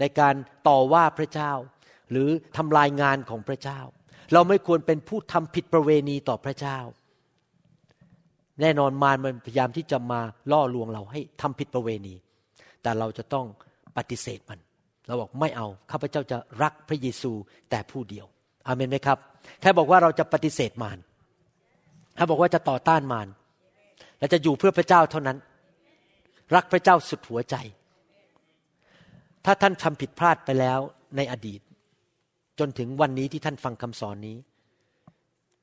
ในการต่อว่าพระเจ้า หรือทำลายงานของพระเจ้า เราไม่ควรเป็นผู้ทำผิดประเวณีต่อพระเจ้า แน่นอนมารมันพยายามที่จะมาล่อลวงเราให้ทำผิดประเวณี แต่เราจะต้องปฏิเสธมัน เราบอกไม่เอาข้าพเจ้าจะรักพระเยซูแต่ผู้เดียวอาเมนไหมครับ แค่บอกว่าเราจะปฏิเสธมารถ้าบอกว่าจะต่อต้านมาร และจะอยู่เพื่อพระเจ้าเท่านั้น รักพระเจ้าสุดหัวใจ ถ้าท่านทำผิดพลาดไปแล้วในอดีต จนถึงวันนี้ที่ท่านฟังคำสอนนี้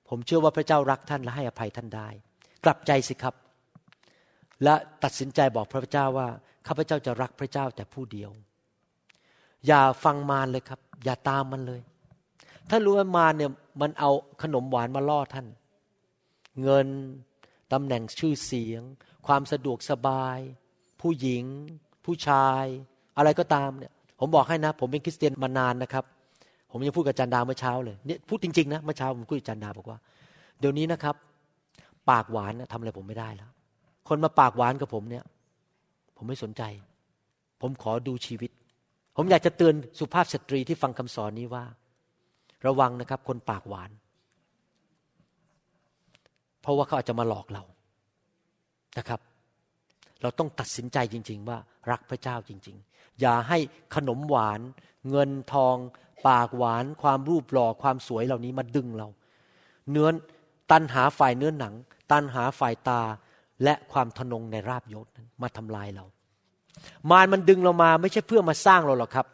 ผมเชื่อว่าพระเจ้ารักท่านและให้อภัยท่านได้ กลับใจสิครับ และตัดสินใจบอกพระเจ้าว่าข้าพเจ้าจะรักพระเจ้าแต่ผู้เดียว อย่าฟังมารเลยครับ อย่าตามมันเลยถ้ารู้ว่ามารเนี่ยมันเอาขนมหวานมาล่อท่าน เงิน ตำแหน่งชื่อเสียง ความสะดวกสบาย ผู้หญิง ผู้ชาย อะไรก็ตามเนี่ยผมบอกให้นะ ผมเป็นคริสเตียนมานานนะครับ ผมยังพูดกับจันดาเมื่อเช้าเลยเนี่ยพูดจริงๆนะเมื่อเช้าผมคุยกับจันดาบอกว่า เดี๋ยวนี้นะครับ ปากหวานทำอะไรผมไม่ได้แล้ว คนมาปากหวานกับผมเนี่ย ผมไม่สนใจ ผมขอดูชีวิต ผมอยากจะเตือนสุภาพสตรีที่ฟังคำสอนนี้ว่า ระวังนะครับ คนปากหวาน เพราะว่าเขาอาจจะมาหลอกเรานะครับ เราต้องตัดสินใจจริง ๆ ว่ารักพระเจ้าจริง ๆ อย่าให้ขนมหวาน เงินทอง ปากหวาน ความรูปหล่อความสวยเหล่านี้มาดึงเรา เนื้อตันหาฝ่ายเนื้อหนัง ตันหาฝ่ายตาและความทนงในราบยศนั้นมาทำลายเรา มารมันดึงเรามาไม่ใช่เพื่อมาสร้างเราหรอกครับ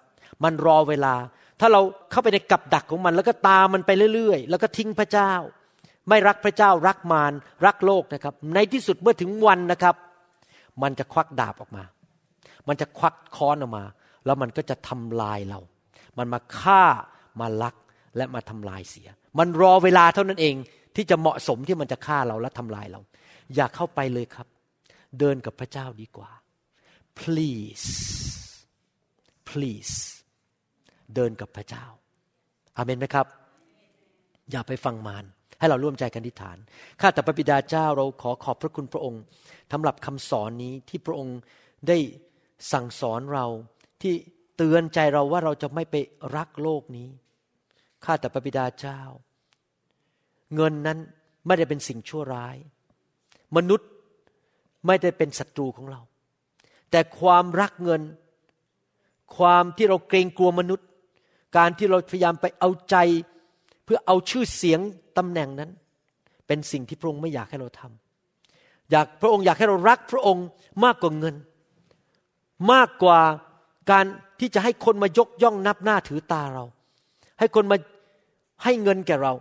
มันรอเวลา ถ้าเราเข้าไปในกับดักของมัน แล้วก็ตามมันไปเรื่อย ๆ แล้วก็ทิ้งพระเจ้า ไม่รักพระเจ้ารักมารรักโลกนะครับ ในที่สุดเมื่อถึงวันนะครับ มันจะควักดาบออกมา มันจะควักค้อนออกมา แล้วมันก็จะทำลายเรา มันมาฆ่ามาลักและมาทำลายเสีย มันรอเวลาเท่านั้นเองที่จะเหมาะสมที่มันจะฆ่าเราและทำลายเรา อย่าเข้าไปเลยครับ เดินกับพระเจ้าดีกว่า please please เดินกับพระเจ้าอาเมนไหมครับ อย่าไปฟังมาร ให้เราร่วมใจกันทิฐาน ข้าแต่พระบิดาเจ้าเราขอขอบพระคุณพระองค์สำหรับคำสอนนี้ที่พระองค์ได้สั่งสอนเราที่เตือนใจเราว่าเราจะไม่ไปรักโลกนี้ ข้าแต่พระบิดาเจ้า เงินนั้นไม่ได้เป็นสิ่งชั่วร้าย มนุษย์ไม่ได้เป็นศัตรูของเรา แต่ความรักเงิน ความที่เราเกรงกลัวมนุษย์ การที่เราพยายามไปเอาใจ เพื่อเอาชื่อเสียงตำแหน่งนั้น เป็นสิ่งที่พระองค์ไม่อยากให้เราทำอยากพระองค์อยากให้เรารักพระองค์มากกว่าเงิน มากกว่าการที่จะให้คนมายกย่องนับหน้าถือตาเรา ให้คนมาให้เงินแก่เรา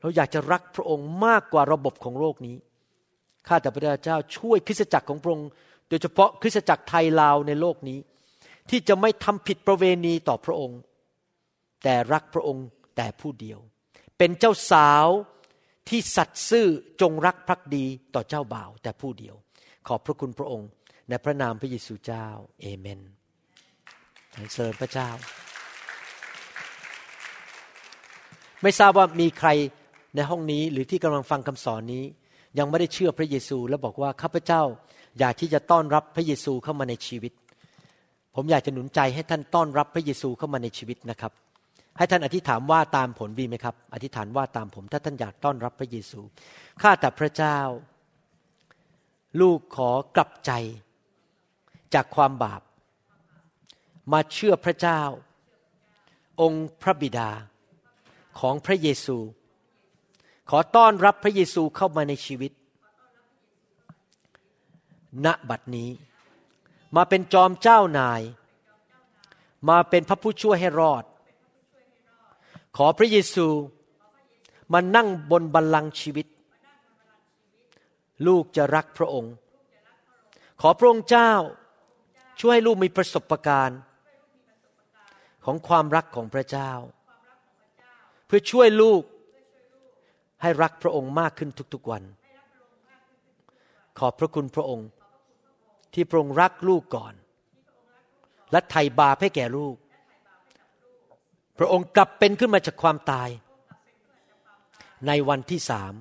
เราอยากจะรักพระองค์มากกว่าระบบของโลกนี้ข้าแต่พระเจ้าช่วยคริสตจักรของพระองค์โดยเฉพาะคริสตจักรไทยลาวในโลกนี้ ที่จะไม่ทำผิดประเวณีต่อพระองค์ แต่รักพระองค์ แต่ผู้เดียว เป็นเจ้าสาวที่สัตย์ซื่อจงรักภักดีต่อเจ้าบ่าว แต่ผู้เดียว ขอบพระคุณพระองค์ ในพระนามพระเยซูเจ้า เอเมนสรรเสริญพระเจ้า ไม่ทราบว่ามีใครในห้องนี้หรือที่กำลังฟังคำสอนนี้ ยังไม่ได้เชื่อพระเยซู แล้วบอกว่าข้าพเจ้าอยากที่จะต้อนรับพระเยซูเข้ามาในชีวิต ผมอยากจะหนุนใจให้ท่านต้อนรับพระเยซูเข้ามาในชีวิตนะครับ ให้ท่านอธิษฐานว่าตามผลดีไหมครับ อธิษฐานว่าตามผม ถ้าท่านอยากต้อนรับพระเยซู ข้าแต่พระเจ้า ลูกขอกลับใจ จากความบาป มาเชื่อพระเจ้า องค์พระบิดาของพระเยซู ขอต้อนรับพระเยซูเข้ามาในชีวิต ณบัดนี้ มาเป็นจอมเจ้านาย มาเป็นพระผู้ช่วยให้รอด ขอพระเยซูมานั่งบนบัลลังก์ชีวิต ลูกจะรักพระองค์ ขอพระองค์เจ้าช่วยให้ลูกมีประสบการณ์ของความรักของพระเจ้า เพื่อช่วยลูกให้รักพระองค์มากขึ้นทุกๆวัน ขอบพระคุณพระองค์ ที่พระองค์รักลูกก่อน และไถ่บาปให้แก่ลูก พระองค์กลับเป็นขึ้นมาจากความตาย ในวันที่สาม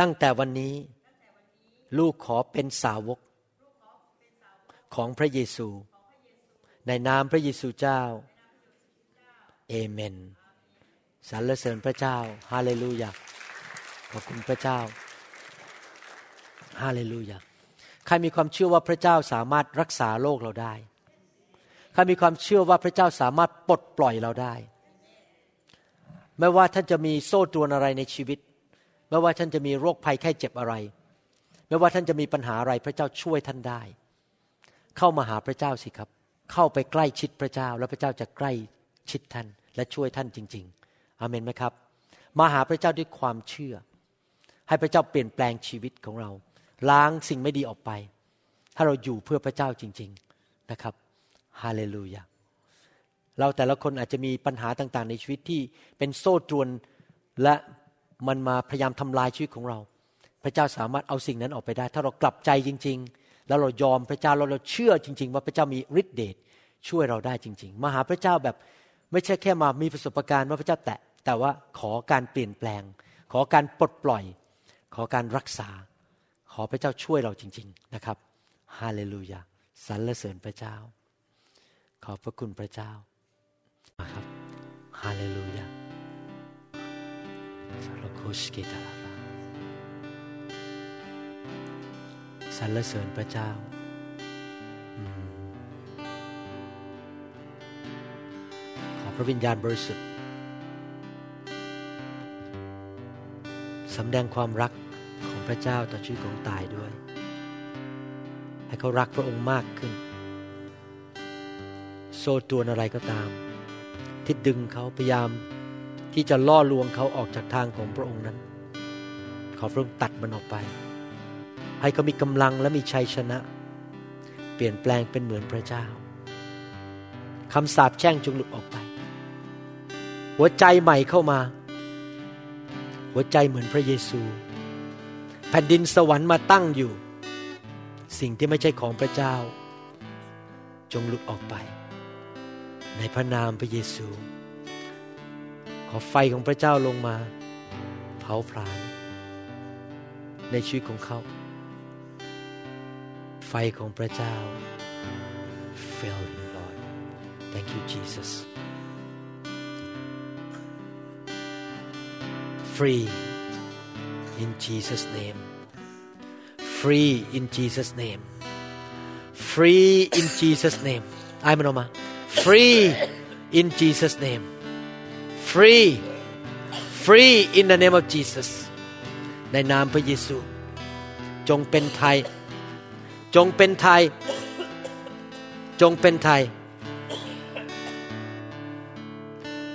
ตั้งแต่วันนี้ลูกขอเป็นสาวกของพระเยซู ในนามพระเยซูเจ้า เอเมนสรรเสริญพระเจ้า ฮาเลลูยาขอบคุณพระเจ้า ฮาเลลูยาใครมีความเชื่อว่าพระเจ้าสามารถรักษาโลกเราได้ ใครมีความเชื่อว่าพระเจ้าสามารถปลดปล่อยเราได้ ไม่ว่าท่านจะมีโซ่ตรวนอะไรในชีวิต ไม่ว่าท่านจะมีโรคภัยไข้เจ็บอะไร ไม่ว่าท่านจะมีปัญหาอะไรพระเจ้าช่วยท่านได้ เข้ามาหาพระเจ้าสิครับ เข้าไปใกล้ชิดพระเจ้า แล้วพระเจ้าจะใกล้ชิดท่านและช่วยท่านจริง ๆอเมนไหมครับ มาหาพระเจ้าด้วยความเชื่อ ให้พระเจ้าเปลี่ยนแปลงชีวิตของเรา ล้างสิ่งไม่ดีออกไป ถ้าเราอยู่เพื่อพระเจ้าจริง ๆนะครับ ฮาเลลูยาเราแต่ละคนอาจจะมีปัญหาต่างๆ ในชีวิตที่เป็นโซ่ตรวนและมันมาพยายามทำลายชีวิตของเรา พระเจ้าสามารถเอาสิ่งนั้นออกไปได้ ถ้าเรากลับใจจริง ๆ แล้วเรายอมพระเจ้าเราเราเชื่อจริง ๆ ว่าพระเจ้ามีฤทธิเดชช่วยเราได้จริง ๆ มาหาพระเจ้าแบบไม่ใช่แค่มามีประสบการณ์ว่าพระเจ้าแตะแต่ว่าขอการเปลี่ยนแปลง ขอการปลดปล่อย ขอการรักษา ขอพระเจ้าช่วยเราจริง ๆ นะครับฮาเลลูยาสรรเสริญพระเจ้า ขอบพระคุณพระเจ้าครับฮาเลลูยาสารโคชเกตาลาสรรเสริญพระเจ้าขอพระวิญญาณบริสุทธิ์สำแดงความรักของพระเจ้าต่อชีวิตของตายด้วย ให้เขารักพระองค์มากขึ้น ซ่ตัวอะไรก็ตาม ที่ดึงเขาพยายามที่จะล่อลวงเขาออกจากทางของพระองค์นั้น ขอพระองค์ตัดมันออกไป ให้เขามีกำลังและมีชัยชนะ เปลี่ยนแปลงเป็นเหมือนพระเจ้าคำสาปแช่งจงหลุดออกไป หัวใจใหม่เข้ามา หัวใจเหมือนพระเยซู แผ่นดินสวรรค์มาตั้งอยู่ สิ่งที่ไม่ใช่ของพระเจ้า จงหลุดออกไป ในพระนามพระเยซู ขอไฟของพระเจ้าลงมา เผาผลาญในชีวิตของเขา ไฟของพระเจ้า fill him Lord thank you Jesus free in Jesus name free in Jesus name free in Jesus name ไอ้มันออกมา free in Jesus name free free in the name of Jesus ในนามพระเยซู จงเป็นไทย จงเป็นไทย จงเป็นไทย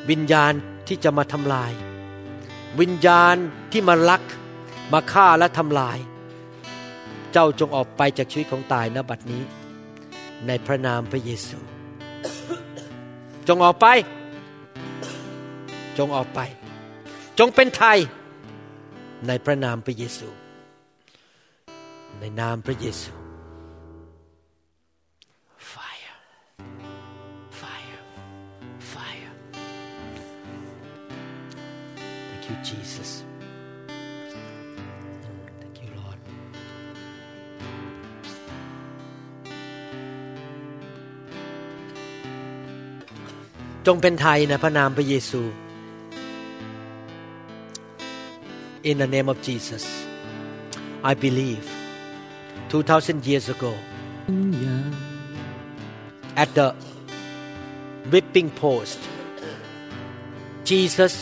วิญญาณที่จะมาทำลาย วิญญาณที่มาลัก มาฆ่าและทำลาย เจ้าจงออกไปจากชีวิตของตายณบัดนี้ ในพระนามพระเยซู จงออกไป จงออกไป จงเป็นไทย ในพระนามพระเยซู ในนามพระเยซู fire fire fire thank you Jesus งเป็นไทยในพระนามพระเยซู in the name of Jesus I believe 2,000 years ago at the whipping post Jesus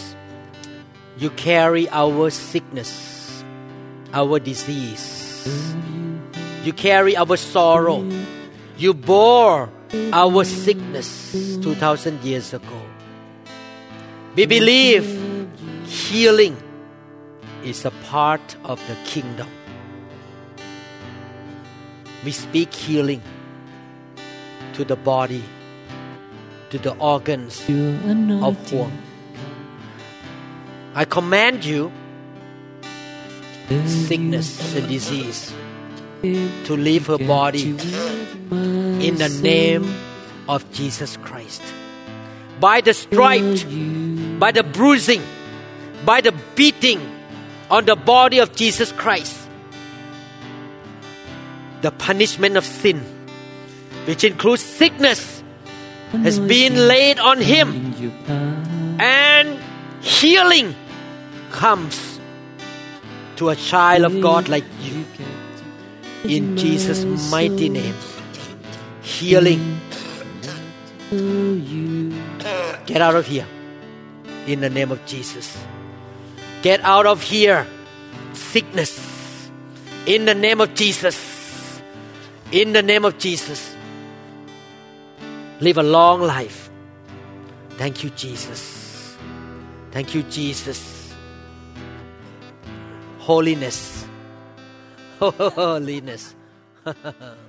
you carry our sickness our disease you carry our sorrow you bore our sickness 2,000 years ago we believe healing is a part of the kingdom. We speak healing to the body, to the organs of form. I command you, sickness and disease, to leave her body in the name of Jesus Christ. By the stripes, by the bruising, by the beating on the body of Jesus Christ. The punishment of sin, which includes sickness, has been laid on him, and healing comes to a child of God like you. In Jesus' mighty name, healing. Get out of here. In the name of Jesus. Get out of here, sickness. In the name of Jesus. In the name of Jesus. Live a long life. Thank you, Jesus. Thank you, Jesus. Holiness. [LAUGHS] Holiness. [LAUGHS]